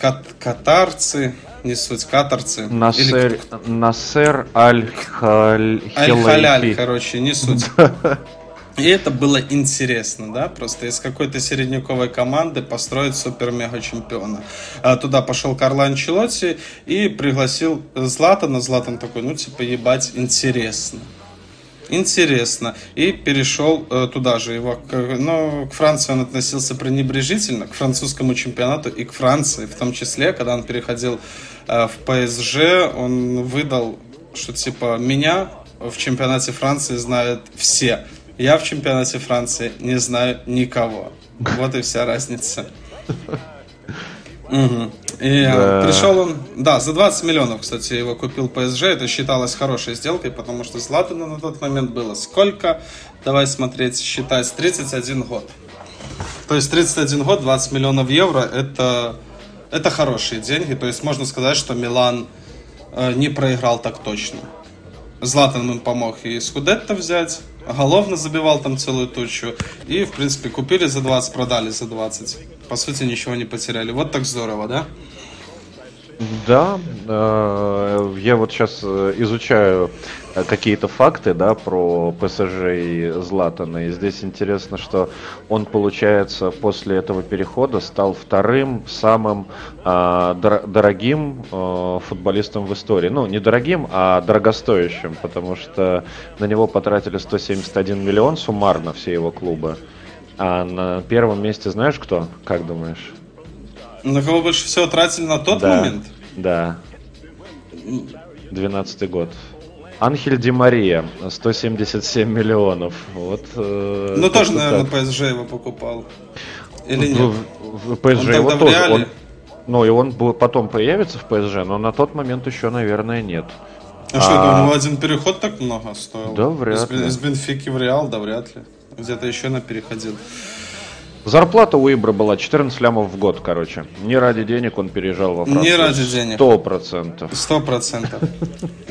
кат катарцы, не суть, катарцы. Насер, Или... Насер Аль-Халяль. Аль-Халяль, короче, не суть. И это было интересно, да, просто из какой-то середняковой команды построить супер-мега чемпиона. А туда пошел Карло Анчелотти и пригласил Златана. Златан такой, ну, типа, ебать, интересно. Интересно. И перешел э, туда же. Его, к, ну, к Франции он относился пренебрежительно, к французскому чемпионату и к Франции в том числе. Когда он переходил э, в ПСЖ, он выдал, что типа меня в чемпионате Франции знают все. Я в чемпионате Франции не знаю никого. Вот и вся разница. Угу. И э, да. пришел он, да, за 20 миллионов, кстати, его купил ПСЖ. Это считалось хорошей сделкой, потому что Златана на тот момент было сколько? Давай смотреть, считать, 31 год. То есть 31 год, 20 миллионов евро, это, это хорошие деньги. То есть можно сказать, что Милан э, не проиграл так точно. Златан им помог и Скудетто взять, головно забивал там целую тучу. И, в принципе, купили за 20, продали за 20. По сути, ничего не потеряли. Вот так здорово, да? Да, э, я вот сейчас э, изучаю какие-то факты, да, про ПСЖ и Златана. И здесь интересно, что он, получается, после этого перехода стал вторым самым э, дорогим э, футболистом в истории. Ну, не дорогим, а дорогостоящим, потому что на него потратили 171 миллион суммарно все его клубы. А на первом месте знаешь кто? Как думаешь? На кого больше всего тратили на тот да, момент? Да. 12 год. Анхель Ди Мария, 177 миллионов. Вот, э, ну, тоже, наверное, так. PSG его покупал. Или нет? В, в PSG он его тоже. Он, ну, и он потом появится в PSG, но на тот момент еще, наверное, нет. А, а что, это у него один переход так много стоил? Да, вряд из, ли. Из Бенфики в Реал, да, вряд ли. Где-то еще на переходил. Зарплата у Ибра была 14 лямов в год, короче. Не ради денег он переезжал во Францию. Не ради денег. Сто процентов. Сто процентов.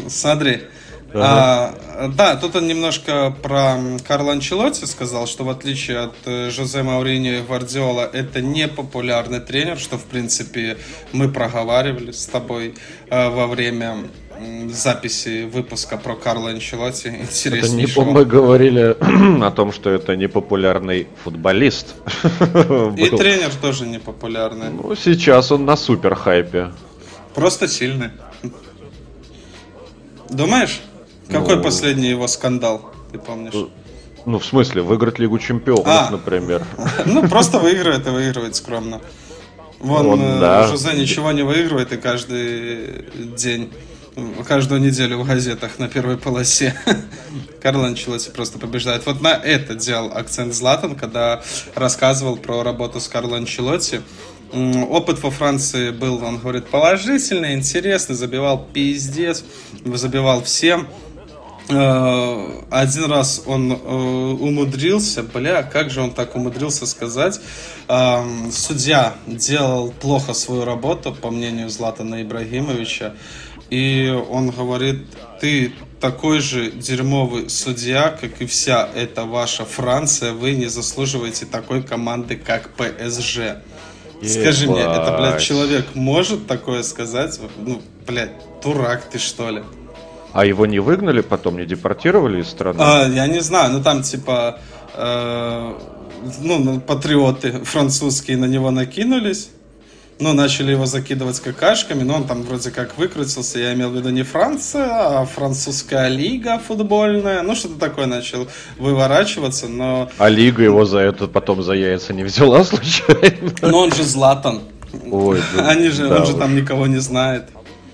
Смотри, а, да, тут он немножко про Карла Анчелотти сказал, что в отличие от э, Жозе Мауриньо и Гвардиола, это не популярный тренер, что, в принципе, мы проговаривали с тобой э, во время записи выпуска про Карла Анчелотти. Интереснейшего. Это не, мы говорили о том, что это непопулярный футболист. И тренер тоже непопулярный. Ну, сейчас он на супер хайпе. Просто сильный. Думаешь? Какой ну... последний его скандал, ты помнишь? Ну, в смысле, выиграть Лигу Чемпионов, а, например. Ну, просто выигрывает и выигрывает скромно. Вон, Он, э, да. Жозе ничего не выигрывает и каждый день каждую неделю в газетах на первой полосе. Карл Анчелотти просто побеждает. Вот на это делал акцент Златан, когда рассказывал про работу с Карло Анчелотти. Опыт во Франции был, он говорит, положительный, интересный, забивал пиздец, забивал всем. Э, один раз он э, умудрился, бля, как же он так умудрился сказать, эм, судья делал плохо свою работу, по мнению Златана Ибрагимовича, и он говорит, ты такой же дерьмовый судья, как и вся эта ваша Франция, вы не заслуживаете такой команды, как ПСЖ. Скажи мне, это, блядь, человек может такое сказать? Ну, блядь, дурак ты, что ли? А его не выгнали потом, не депортировали из страны? А, я не знаю, ну там типа, э, ну, патриоты французские на него накинулись ну, начали его закидывать какашками, но он там вроде как выкрутился, я имел в виду не Франция, а французская лига футбольная, ну, что-то такое начал выворачиваться, но... А лига его за это потом за яйца не взяла случайно? Но он же Златан. Ой, Они же, да он же там никого не знает.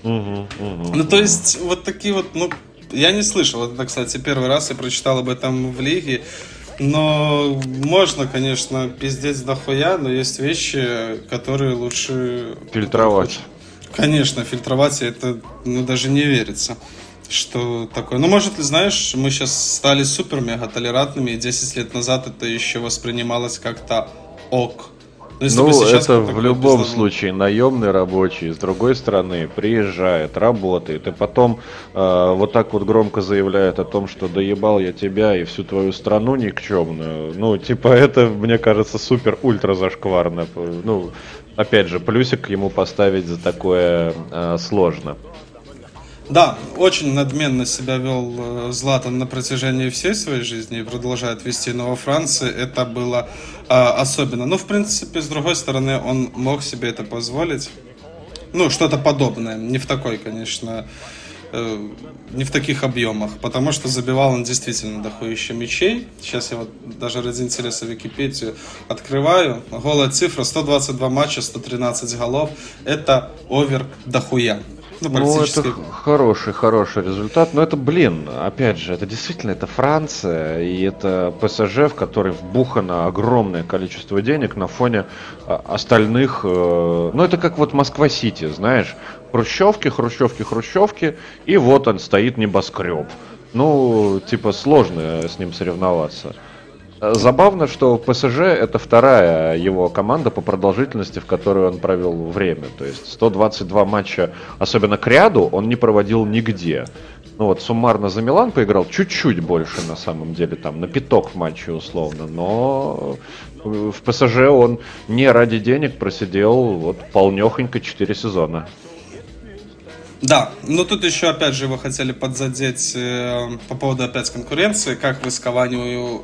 Угу, угу, ну, то есть, вот такие вот, ну, я не слышал, это, кстати, первый раз я прочитал об этом в лиге, но можно, конечно, пиздец дохуя, но есть вещи, которые лучше... Фильтровать. Конечно, фильтровать, это ну, даже не верится что такое. Ну, может, ты знаешь, мы сейчас стали супер-мега толерантными, и 10 лет назад это еще воспринималось как-то ок. Ну, ну это в любом бездомный... случае наемный рабочий, с другой стороны, приезжает, работает, и потом э, вот так вот громко заявляет о том, что доебал я тебя и всю твою страну никчемную. Ну, типа, это, мне кажется, супер-ультра зашкварно. Ну, опять же, плюсик ему поставить за такое э, сложно. Да, очень надменно себя вел э, Златан на протяжении всей своей жизни и продолжает вести, но во Франции это было а, особенно. Но, в принципе, с другой стороны, он мог себе это позволить. Ну, что-то подобное. Не в такой, конечно, э, не в таких объемах, потому что забивал он действительно дохуище мячей. Сейчас я вот даже ради интереса Википедию открываю. Голая цифра 122 матча, 113 голов. Это овер дохуя. Ну, ну, это хороший, хороший результат. Но это, блин, опять же, это действительно это Франция, и это ПСЖ, в который вбухано огромное количество денег на фоне а, остальных. Э, ну, это как вот Москва-Сити, знаешь, хрущевки, хрущевки, хрущевки, и вот он стоит небоскреб. Ну, типа, сложно с ним соревноваться. Забавно, что ПСЖ это вторая его команда по продолжительности, в которой он провел время. То есть 122 матча, особенно к ряду, он не проводил нигде. Ну вот суммарно за Милан поиграл чуть-чуть больше на самом деле, там на пяток в матче условно, но в ПСЖ он не ради денег просидел вот полнехонько 4 сезона. Да, но тут еще, опять же, вы хотели подзадеть э, по поводу опять конкуренции, как вы с Кавани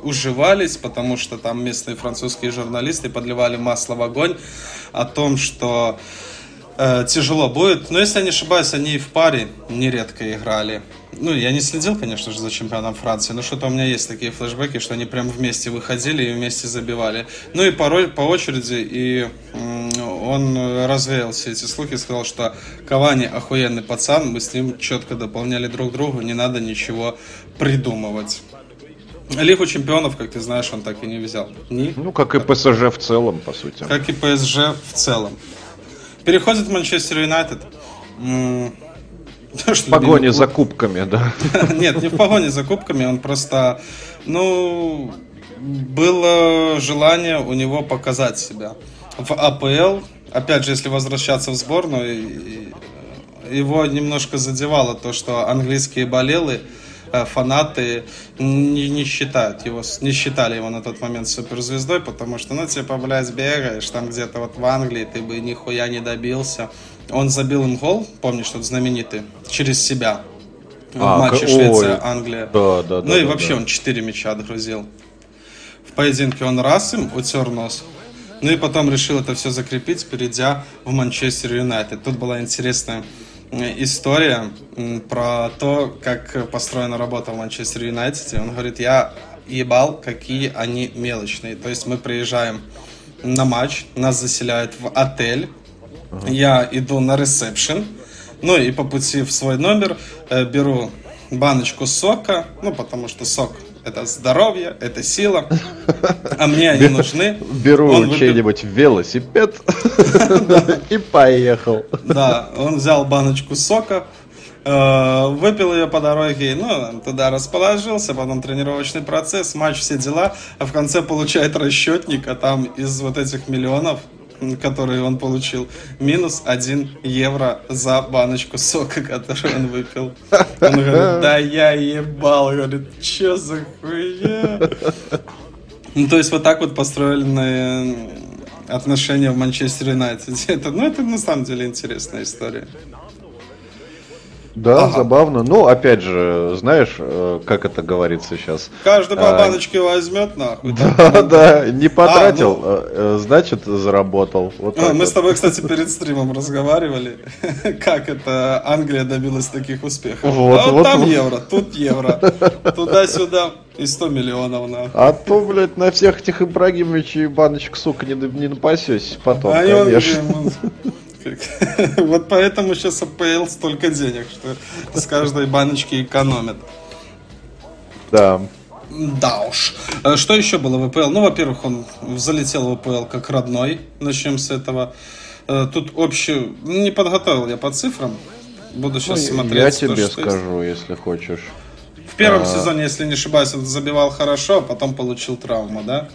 уживались, потому что там местные французские журналисты подливали масло в огонь о том, что тяжело будет. Но если я не ошибаюсь, они и в паре нередко играли. Ну, я не следил, конечно же, за чемпионом Франции, но что-то у меня есть такие флешбеки, что они прям вместе выходили и вместе забивали. Ну и порой по очереди, и он развеял все эти слухи, сказал, что Кавани охуенный пацан, мы с ним четко дополняли друг друга, не надо ничего придумывать. Лигу чемпионов, как ты знаешь, он так и не взял. Ни? Ну, как и ПСЖ в целом, по сути. Как и ПСЖ в целом. Переходит Манчестер Юнайтед. В погоне за кубками, да. Нет, не в погоне за кубками, он просто, ну, было желание у него показать себя. В АПЛ, опять же, если возвращаться в сборную, его немножко задевало то, что английские болелы, фанаты не, не считают его, не считали его на тот момент суперзвездой, потому что, ну, типа, блядь, бегаешь там где-то вот в Англии, ты бы нихуя не добился. Он забил им гол, помнишь, тот знаменитый, через себя. В а, матче Швеция-Англия. Да, да, ну да, и да, вообще да. он 4 мяча отгрузил. В поединке он раз им утер нос. Ну и потом решил это все закрепить, перейдя в Манчестер Юнайтед. Тут была интересная история про то, как построена работа в Манчестер Юнайтеде. Он говорит, я ебал, какие они мелочные. То есть мы приезжаем на матч, нас заселяют в отель, я иду на ресепшн, Ну и по пути в свой номер э, беру баночку сока, ну потому что сок это здоровье, это сила, а мне они нужны. Беру чей-нибудь велосипед и поехал. Да, он взял баночку сока, э, выпил ее по дороге, ну, туда расположился, потом тренировочный процесс, матч, все дела, а в конце получает расчетник, а там из вот этих миллионов который он получил, минус 1 евро за баночку сока, которую он выпил. Он говорит, да я ебал, говорит, что за хуйня? Ну, то есть вот так вот построены отношения в Манчестер Юнайтед. Ну, это на самом деле интересная история. Да, ага. забавно. Ну, опять же, знаешь, э, как это говорится сейчас? Каждый по а, баночке а, возьмет, нахуй. Да, да, не потратил, а, ну... Э, значит, заработал. Вот а, мы вот. с тобой, кстати, перед стримом разговаривали, как это Англия добилась таких успехов. Вот, а вот, вот там вот. евро, тут евро, туда-сюда. И 100 миллионов, на. А то, блядь, на всех этих Ибрагимовичей баночек, сука, не, не напасешься потом, а конечно. Он, Вот поэтому сейчас АПЛ столько денег, что с каждой баночки экономят. Да. Да уж. А что еще было в АПЛ? Ну, во-первых, он залетел в АПЛ как родной. Начнем с этого. Э, тут общий... Не подготовил я по цифрам. Буду сейчас ну, смотреть. Я тебе скажу, есть. если хочешь. В первом а... сезоне, если не ошибаюсь, он забивал хорошо, а потом получил травму, да?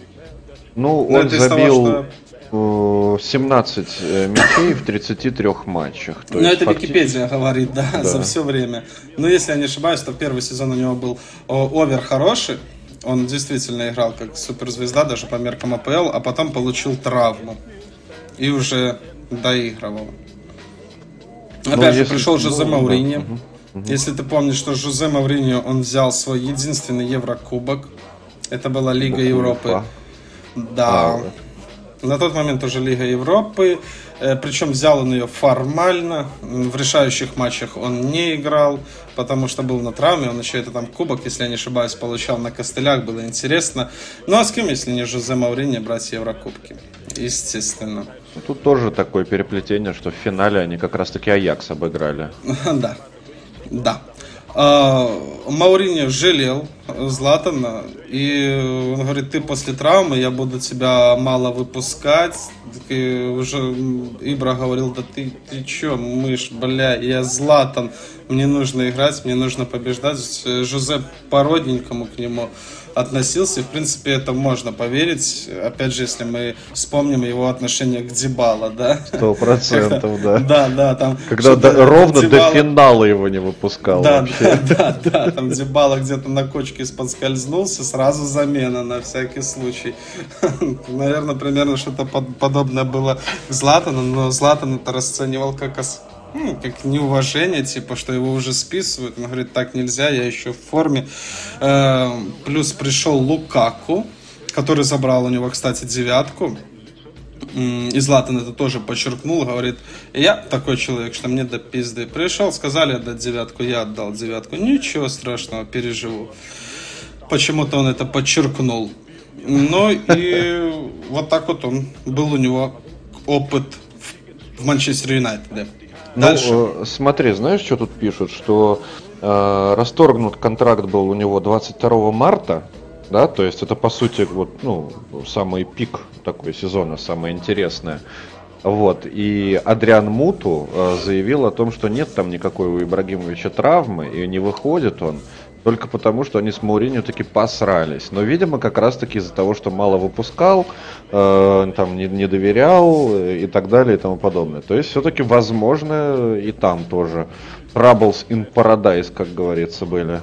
Ну, Но он забил... Того, что 17 э, мячей в 33 матчах. То ну, это факти... Википедия говорит, да, да, за все время. Но если я не ошибаюсь, то первый сезон у него был овер хороший. Он действительно играл как суперзвезда, даже по меркам АПЛ, а потом получил травму. И уже доигрывал. Ну, Опять ну, же, если... пришел Жозе ну, Маурини. Да. Угу. Если ты помнишь, что Жозе Маурини, он взял свой единственный Еврокубок. Это была Лига. Европы. Да. А, на тот момент уже Лига Европы, э, причем взял он ее формально, в решающих матчах он не играл, потому что был на травме, он еще это там кубок, если я не ошибаюсь, получал на костылях, было интересно. Ну а с кем, если не Жозе Маурини, брать Еврокубки? Естественно. Тут тоже такое переплетение, что в финале они как раз-таки Аякс обыграли. Да, да. А, Мауриньо жалел Златана, и он говорит, ты после травмы, я буду тебя мало выпускать. И уже Ибра говорил, да ты, ты чё, мышь, бля, я Златан, мне нужно играть, мне нужно побеждать. Жозе по-родненькому к нему относился. И, в принципе, это можно поверить. Опять же, если мы вспомним его отношение к Дебала, да? Сто процентов, да. Да, да, там... Когда до, ровно Дебала... до финала его не выпускал да, вообще. Да, да, да, там Дебала где-то на кочке споскользнулся, сразу замена на всякий случай. Наверное, примерно что-то подобное было к Златану, но Златан это расценивал как ну, как неуважение, типа, что его уже списывают. Он говорит, так нельзя, я еще в форме. Э, плюс пришел Лукаку, который забрал у него, кстати, девятку. И Златан это тоже подчеркнул, говорит, я такой человек, что мне до пизды. Пришел, сказали отдать девятку, я отдал девятку. Ничего страшного, переживу. Почему-то он это подчеркнул. Ну и вот так вот он был у него опыт в Манчестер Юнайтеде. Дальше. Ну, смотри, знаешь, что тут пишут? Что э, расторгнут контракт был у него 22 марта, да, то есть это по сути вот, ну, самый пик такой сезона, самое интересное. Вот, и Адриан Муту э, заявил о том, что нет там никакой у Ибрагимовича травмы, и не выходит он. Только потому, что они с Мауриньо таки посрались. Но, видимо, как раз-таки из-за того, что мало выпускал, э, там не, не доверял э, и так далее и тому подобное. То есть, все-таки, возможно, и там тоже Troubles in Paradise, как говорится, были.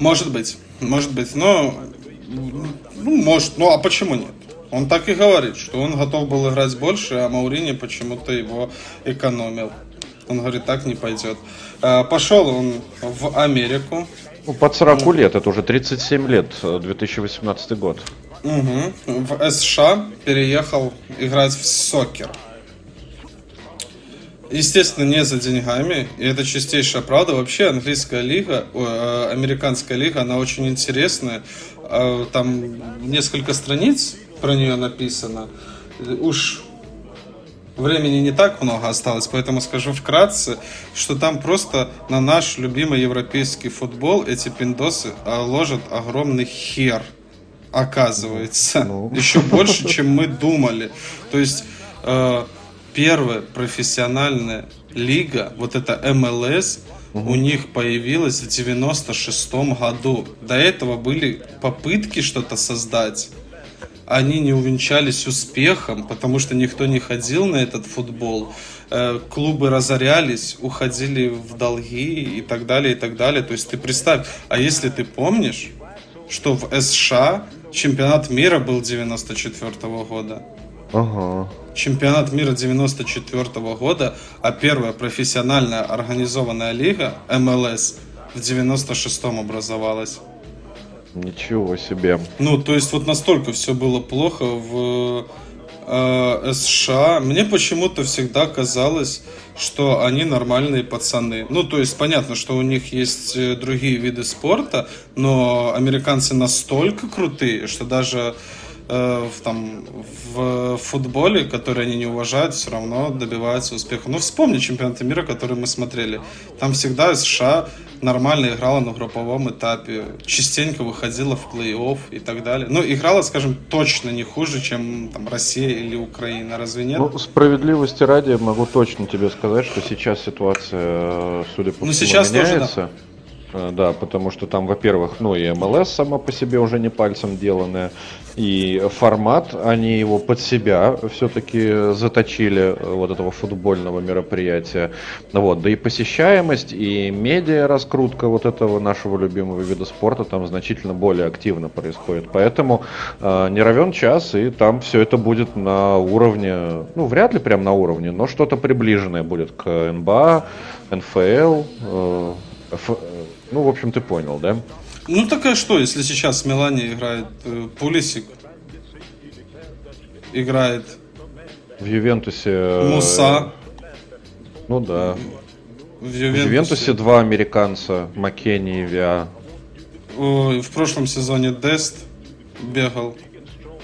Может быть, может быть. Но, ну, может, ну а почему нет? Он так и говорит, что он готов был играть больше, а Маурини почему-то его экономил. Он говорит, так не пойдет. Э, Пошел он в Америку. Ну, под 40 лет, это уже 37 лет, 2018 год. Угу. В США переехал играть в сокер. Естественно, не за деньгами, и это чистейшая правда. Вообще, английская лига, э, американская лига, она очень интересная. Э, там несколько страниц про нее написано. Уж времени не так много осталось, поэтому скажу вкратце, что там просто на наш любимый европейский футбол эти пиндосы а, ложат огромный хер, оказывается. Ну. Еще больше, чем мы думали. То есть э, первая профессиональная лига, вот это МЛС, угу. у них появилась в 96-м году. До этого были попытки что-то создать они не увенчались успехом, потому что никто не ходил на этот футбол. Э, клубы разорялись, уходили в долги и так далее, и так далее. То есть ты представь, а если ты помнишь, что в США чемпионат мира был 94 -го года. Ага. Чемпионат мира 94 -го года, а первая профессиональная организованная лига МЛС в 96-м образовалась. Ничего себе. Ну, то есть вот настолько все было плохо в э, США. Мне почему-то всегда казалось, что они нормальные пацаны. Ну, то есть понятно, что у них есть э, другие виды спорта, но американцы настолько крутые, что даже э, в, там, в футболе, который они не уважают, все равно добиваются успеха. Ну, вспомни чемпионаты мира, который мы смотрели. Там всегда США нормально играла на групповом этапе, частенько выходила в плей-офф и так далее. Ну, играла, скажем, точно не хуже, чем там Россия или Украина, разве нет? Ну, справедливости ради могу точно тебе сказать, что сейчас ситуация, судя по ну, всему, сейчас меняется. Тоже, да. Э, да, потому что там, во-первых, ну и МЛС сама по себе уже не пальцем деланная, и формат, они его под себя все-таки заточили, э, вот этого футбольного мероприятия. Вот, да и посещаемость, и медиа раскрутка вот этого нашего любимого вида спорта там значительно более активно происходит. Поэтому э, не равен час, и там все это будет на уровне, ну вряд ли прям на уровне, но что-то приближенное будет к НБА, НФЛ, э, ну, в общем, ты понял, да? Ну, так а что, если сейчас в Милане играет э, Пулисик, играет... В Ювентусе... Э, Муса. Ну да. В Ювентусе, в Ювентусе два американца, Маккенни и Виа. В прошлом сезоне Дест бегал.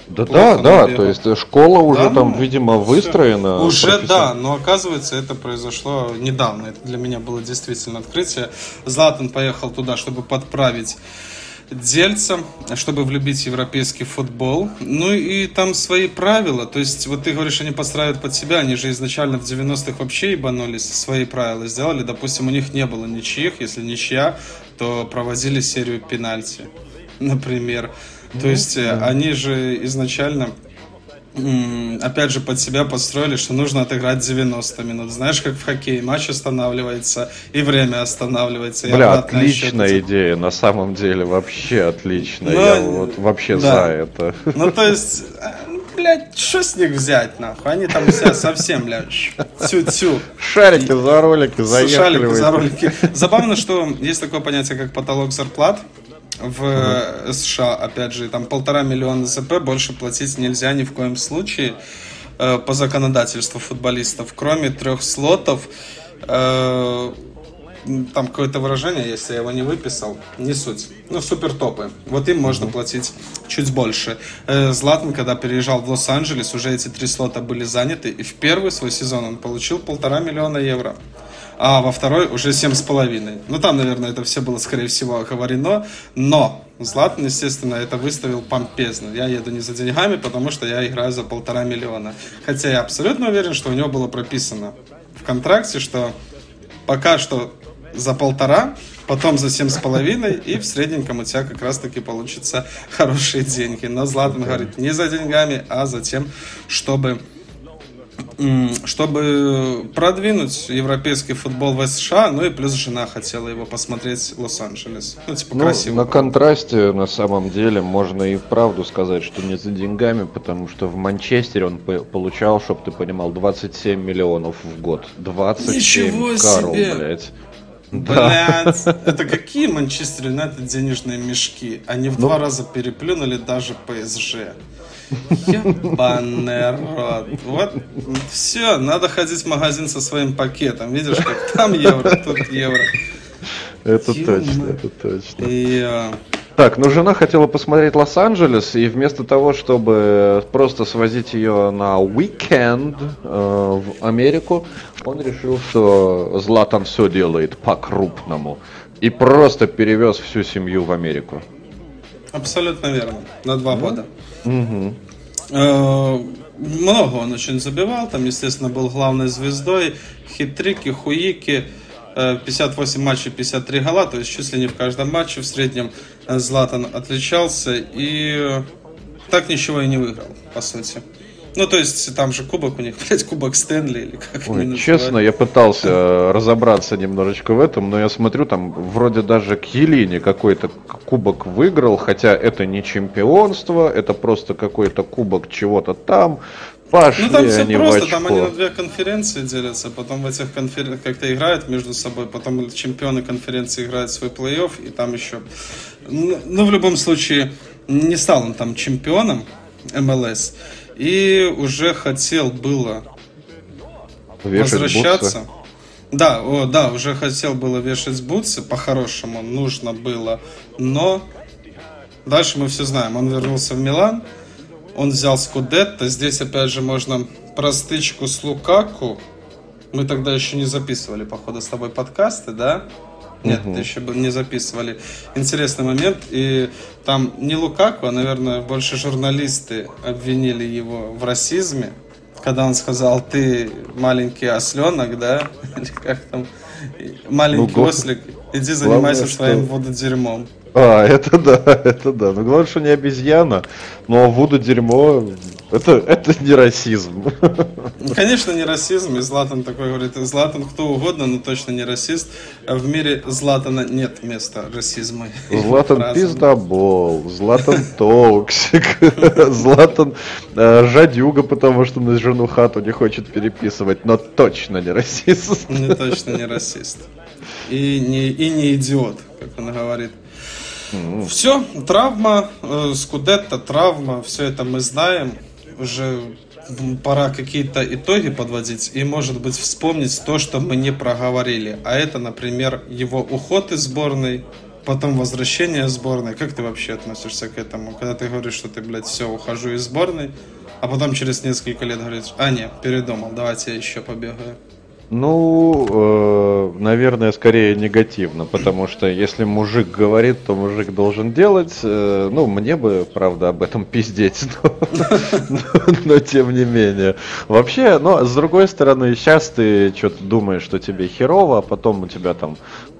Да, да, да, то есть школа уже да, там, ну, видимо, выстроена. Уже да, но оказывается это произошло недавно. Это для меня было действительно открытие. Златан поехал туда, чтобы подправить дельца, чтобы влюбить европейский футбол. Ну и там свои правила. То есть, вот ты говоришь, они подстраивают под себя. Они же изначально в 90-х вообще ебанулись, свои правила сделали. Допустим, у них не было ничьих. Если ничья, то проводили серию пенальти, например. То ну, есть да. они же изначально опять же, под себя построили, что нужно отыграть 90 минут. Знаешь, как в хоккее, матч останавливается, и время останавливается. Бля, отличная идея, на самом деле, вообще отличная. Но, Я вот вообще да. за это. Ну, то есть, э, блядь, что с них взять, нахуй? Они там все совсем, блядь, тю-тю. Шарики за ролики заехали. Шарики за ролики. Забавно, что есть такое понятие, как потолок зарплат в uh США, опять же, там полтора миллиона ЗП больше платить нельзя ни в коем случае э, по законодательству футболистов, кроме трех слотов. Э, там какое-то выражение, если я его не выписал, не суть. Ну, супер топы. Вот им можно платить чуть больше. Э, Златан, когда переезжал в Лос-Анджелес, уже эти три слота были заняты, и в первый свой сезон он получил полтора миллиона евро а во второй уже семь с половиной. Ну, там, наверное, это все было, скорее всего, оговорено, но Златан, естественно, это выставил помпезно. Я еду не за деньгами, потому что я играю за полтора миллиона. Хотя я абсолютно уверен, что у него было прописано в контракте, что пока что за полтора, потом за семь с половиной, и в средненьком у тебя как раз-таки получится хорошие деньги. Но Златан говорит не за деньгами, а за тем, чтобы чтобы продвинуть европейский футбол в США, ну и плюс жена хотела его посмотреть в Лос-Анджелес. Ну, типа, ну, красиво. На контрасте, на самом деле, можно и правду сказать, что не за деньгами, потому что в Манчестере он получал, чтобы ты понимал, 27 миллионов в год. 27 Ничего карл, себе. блядь. Блять, это какие Манчестер Юнайтед денежные мешки? Они в ну, два раза переплюнули даже ПСЖ. Ебаный рот. Вот, все, надо ходить в магазин со своим пакетом. Видишь, как там евро, тут евро. Это точно, это точно. И, Так, ну жена хотела посмотреть Лос-Анджелес, и вместо того, чтобы просто свозить ее на уикенд э, в Америку, он решил, что Златан все делает по-крупному. И просто перевез всю семью в Америку. Абсолютно верно. На два года. Угу. много он очень забивал. Там, естественно, был главной звездой. Хитрики, хуики. 58 матчей, 53 гола, то есть чуть ли не в каждом матче в среднем Златан отличался и так ничего и не выиграл, по сути. Ну, то есть, там же кубок у них, блядь, кубок Стэнли или как Ой, Честно, я пытался э, разобраться немножечко в этом, но я смотрю, там вроде даже к Елине какой-то кубок выиграл, хотя это не чемпионство, это просто какой-то кубок чего-то там. Пошли ну там все просто, там они на две конференции делятся, потом в этих конференциях как-то играют между собой, потом чемпионы конференции играют свой плей-офф, и там еще... Ну, ну, в любом случае, не стал он там чемпионом МЛС, и уже хотел было Вешать возвращаться. Бутсы. Да, о, да, уже хотел было вешать бутсы, по-хорошему нужно было, но дальше мы все знаем. Он вернулся в Милан, он взял Скудетто, здесь опять же можно простычку с Лукаку. Мы тогда еще не записывали, походу, с тобой подкасты, да? Нет, угу. еще не записывали. Интересный момент. И там не Лукаку, а, наверное, больше журналисты обвинили его в расизме, когда он сказал, ты маленький осленок, да? Или как там? Маленький ну, ослик, иди занимайся главное, своим что... вододерьмом. А, это да, это да. Ну, главное, что не обезьяна, но Вуду дерьмо, это, это не расизм. Ну, конечно, не расизм, и Златан такой говорит, Златан кто угодно, но точно не расист. А в мире Златана нет места расизма. Златан пиздобол, Златан токсик, Златан э, жадюга, потому что на жену хату не хочет переписывать, но точно не расист. Не точно не расист. И не, и не идиот, как он говорит. Все, травма, э, скудетто, травма, все это мы знаем. Уже пора какие-то итоги подводить и, может быть, вспомнить то, что мы не проговорили. А это, например, его уход из сборной, потом возвращение сборной. Как ты вообще относишься к этому? Когда ты говоришь, что ты, блядь, все, ухожу из сборной, а потом через несколько лет говоришь, а, нет, передумал, давайте я еще побегаю. Ну, э, наверное, скорее негативно, потому что если мужик говорит, то мужик должен делать. Э, ну, мне бы, правда, об этом пиздеть, но, но, но тем не менее. Вообще, но с другой стороны, сейчас ты что-то думаешь, что тебе херово, а потом у тебя там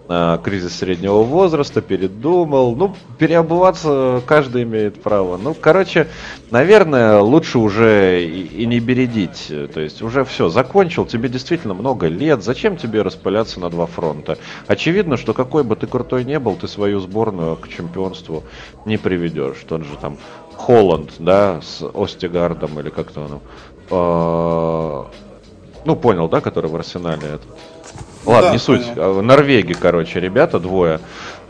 кризис среднего возраста, передумал. Ну, переобуваться каждый имеет право. Ну, короче, наверное, лучше уже и, и не бередить. То есть уже все, закончил, тебе действительно много лет. Зачем тебе распыляться на два фронта? Очевидно, что какой бы ты крутой не был, ты свою сборную к чемпионству не приведешь. Тот же там Холланд, да, с Остигардом или как-то он. Э, ну, понял, да, который в Арсенале это. Ладно, да, не суть. Понял. Норвеги, короче, ребята, двое.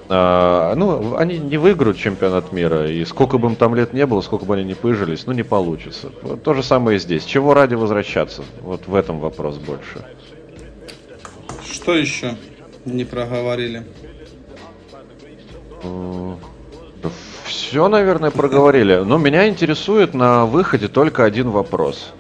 А, ну, они не выиграют чемпионат мира, и сколько бы им там лет не было, сколько бы они ни пыжились, ну, не получится. То же самое и здесь. Чего ради возвращаться? Вот в этом вопрос больше. Что еще не проговорили? Все, наверное, проговорили. Но меня интересует на выходе только один вопрос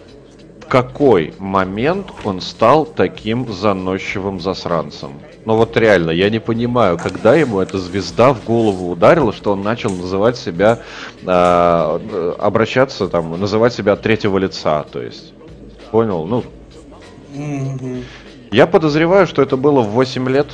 какой момент он стал таким заносчивым засранцем? Ну вот реально, я не понимаю, когда ему эта звезда в голову ударила, что он начал называть себя, э, обращаться там, называть себя от третьего лица, то есть, понял? Ну, mm-hmm. я подозреваю, что это было в 8 лет.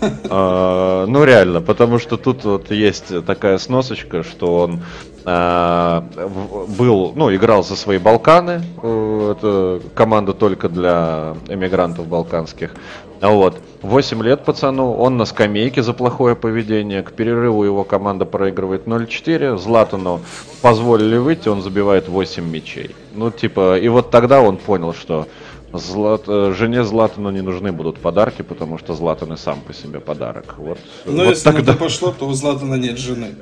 Uh, ну реально, потому что тут вот есть такая сносочка, что он был, ну, играл за свои Балканы, uh, это команда только для эмигрантов балканских. Вот. 8 лет пацану, он на скамейке за плохое поведение. К перерыву его команда проигрывает 0-4. Златану позволили выйти, он забивает 8 мячей. Ну, типа, и вот тогда он понял, что Злат... Э, жене Златану не нужны будут подарки, потому что Златан и сам по себе подарок. Вот, Но вот если тогда... на пошло, то у Златана нет жены.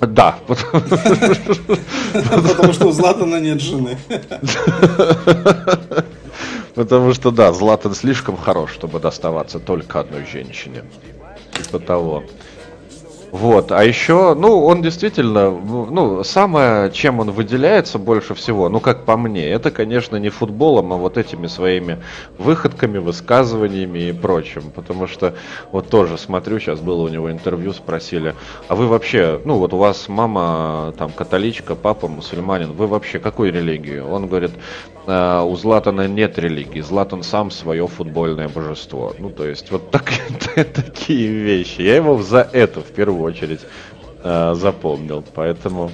Да. Потому что у Златана нет жены. Потому что, да, Златан слишком хорош, чтобы доставаться только одной женщине. Типа того. Вот, а еще, ну, он действительно, ну, самое, чем он выделяется больше всего, ну, как по мне, это, конечно, не футболом, а вот этими своими выходками, высказываниями и прочим, потому что вот тоже смотрю, сейчас было у него интервью, спросили, а вы вообще, ну, вот у вас мама там католичка, папа мусульманин, вы вообще какой религии? Он говорит, «А, у Златана нет религии, Златан сам свое футбольное божество. Ну, то есть, вот так, такие вещи. Я его за это в первую очередь э, запомнил. Поэтому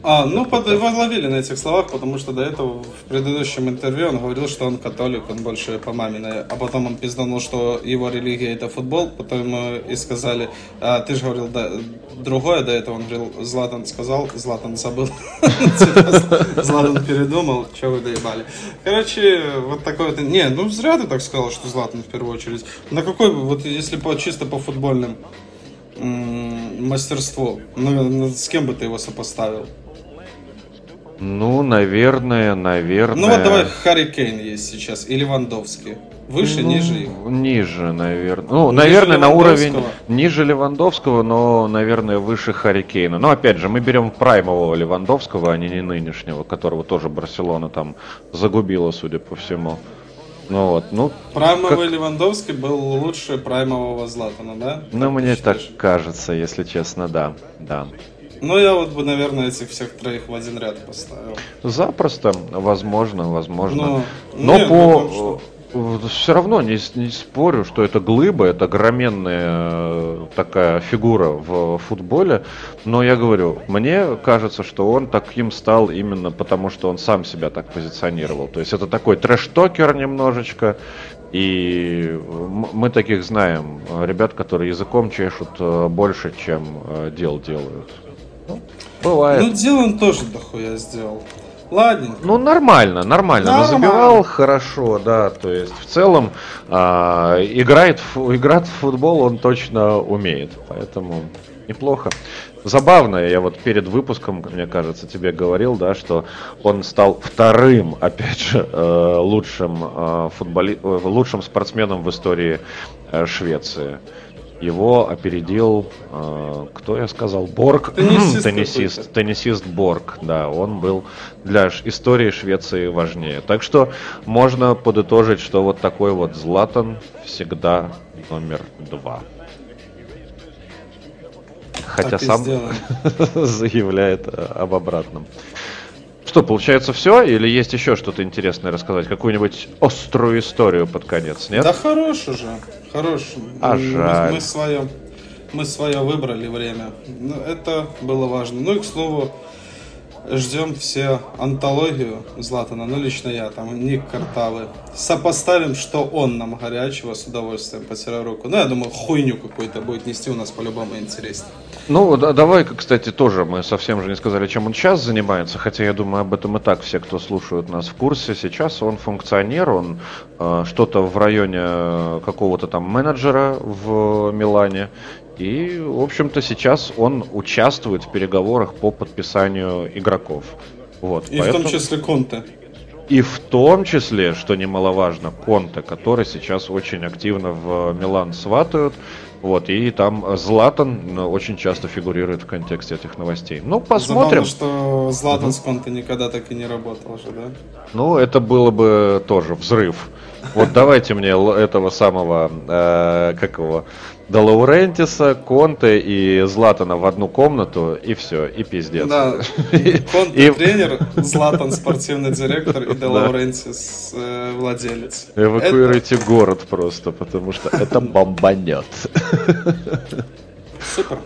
а, ну, под, его ловили на этих словах, потому что до этого в предыдущем интервью он говорил, что он католик, он больше по маминой, а потом он пизданул, что его религия это футбол, потом ему и сказали, а, ты же говорил да, другое до этого, он говорил, Златан сказал, Златан забыл, Златан передумал, что вы доебали. Короче, вот такой вот, не, ну зря ты так сказал, что Златан в первую очередь. На какой, вот если по, чисто по футбольным мастерство. Ну, с кем бы ты его сопоставил? Ну, наверное, наверное. Ну вот давай Харри Кейн есть сейчас и Левандовский. Выше, ну, ниже их? Ниже, наверное. Ну, ниже наверное, на уровень ниже Левандовского, но, наверное, выше Харри Кейна. Но опять же, мы берем праймового Левандовского, а не, не нынешнего, которого тоже Барселона там загубила, судя по всему. Ну вот, ну... Праймовый как... Левандовский был лучше праймового Златана, да? Ну, мне считаешь? так кажется, если честно, да, да. Ну, я вот бы, наверное, этих всех троих в один ряд поставил. Запросто, возможно, возможно. Но, Но нет, по все равно не, не спорю, что это глыба, это огроменная э, такая фигура в футболе. Но я говорю, мне кажется, что он таким стал именно потому, что он сам себя так позиционировал. То есть это такой трэш-токер немножечко. И мы таких знаем, ребят, которые языком чешут э, больше, чем э, дел делают. Ну, бывает. Ну, дел он тоже дохуя сделал. Ладненько. Ну, нормально, нормально. нормально. Но забивал хорошо, да. То есть, в целом, а, играет, играть в футбол он точно умеет. Поэтому неплохо. Забавно, я вот перед выпуском, мне кажется, тебе говорил, да, что он стал вторым, опять же, э, лучшим, э, футболи... Э, лучшим спортсменом в истории Швеции. Его опередил, э, кто я сказал, Борг, теннисист, теннисист, теннисист Борг, да, он был для истории Швеции важнее. Так что можно подытожить, что вот такой вот Златан всегда номер два. Хотя сам заявляет об обратном. Что, получается все? Или есть еще что-то интересное рассказать? Какую-нибудь острую историю под конец, нет? Да хорош уже, хорош. А жаль. Мы, мы свое, мы свое выбрали время. Ну, это было важно. Ну и к слову, ждем все антологию Златана, ну лично я, там, Ник Картавы. Сопоставим, что он нам горячего с удовольствием потирая руку. Ну, я думаю, хуйню какую-то будет нести у нас по-любому интереснее. Ну, да, давай, кстати, тоже мы совсем же не сказали, чем он сейчас занимается, хотя я думаю, об этом и так все, кто слушают нас в курсе. Сейчас он функционер, он э, что-то в районе какого-то там менеджера в Милане. И, в общем-то, сейчас он участвует в переговорах по подписанию игроков. Вот, и поэтому... в том числе Конте. И в том числе, что немаловажно, Конте, который сейчас очень активно в Милан сватают. Вот, и там Златан ну, очень часто фигурирует в контексте этих новостей. Ну, посмотрим. Забавно, что Златан с Конте никогда так и не работал же, да? Ну, это было бы тоже взрыв. Вот давайте мне этого самого, э, как его, до Лаурентиса, Конте и Златана в одну комнату, и все, и пиздец. Да, Конте тренер, Златан спортивный директор и Де Лаурентис э, владелец. Эвакуируйте город просто, потому что это бомбанет. Супер.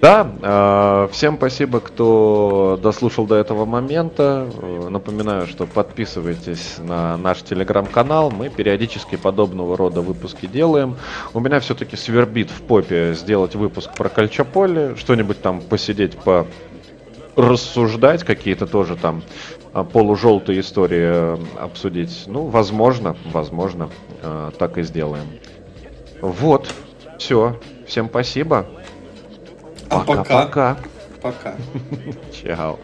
Да, э, всем спасибо, кто дослушал до этого момента. Э, напоминаю, что подписывайтесь на наш телеграм-канал. Мы периодически подобного рода выпуски делаем. У меня все-таки свербит в попе сделать выпуск про Кальчаполе, что-нибудь там посидеть по рассуждать, какие-то тоже там э, полужелтые истории обсудить. Ну, возможно, возможно, так и сделаем. Вот, все. Всем спасибо. А пока. Пока. Пока. Чао.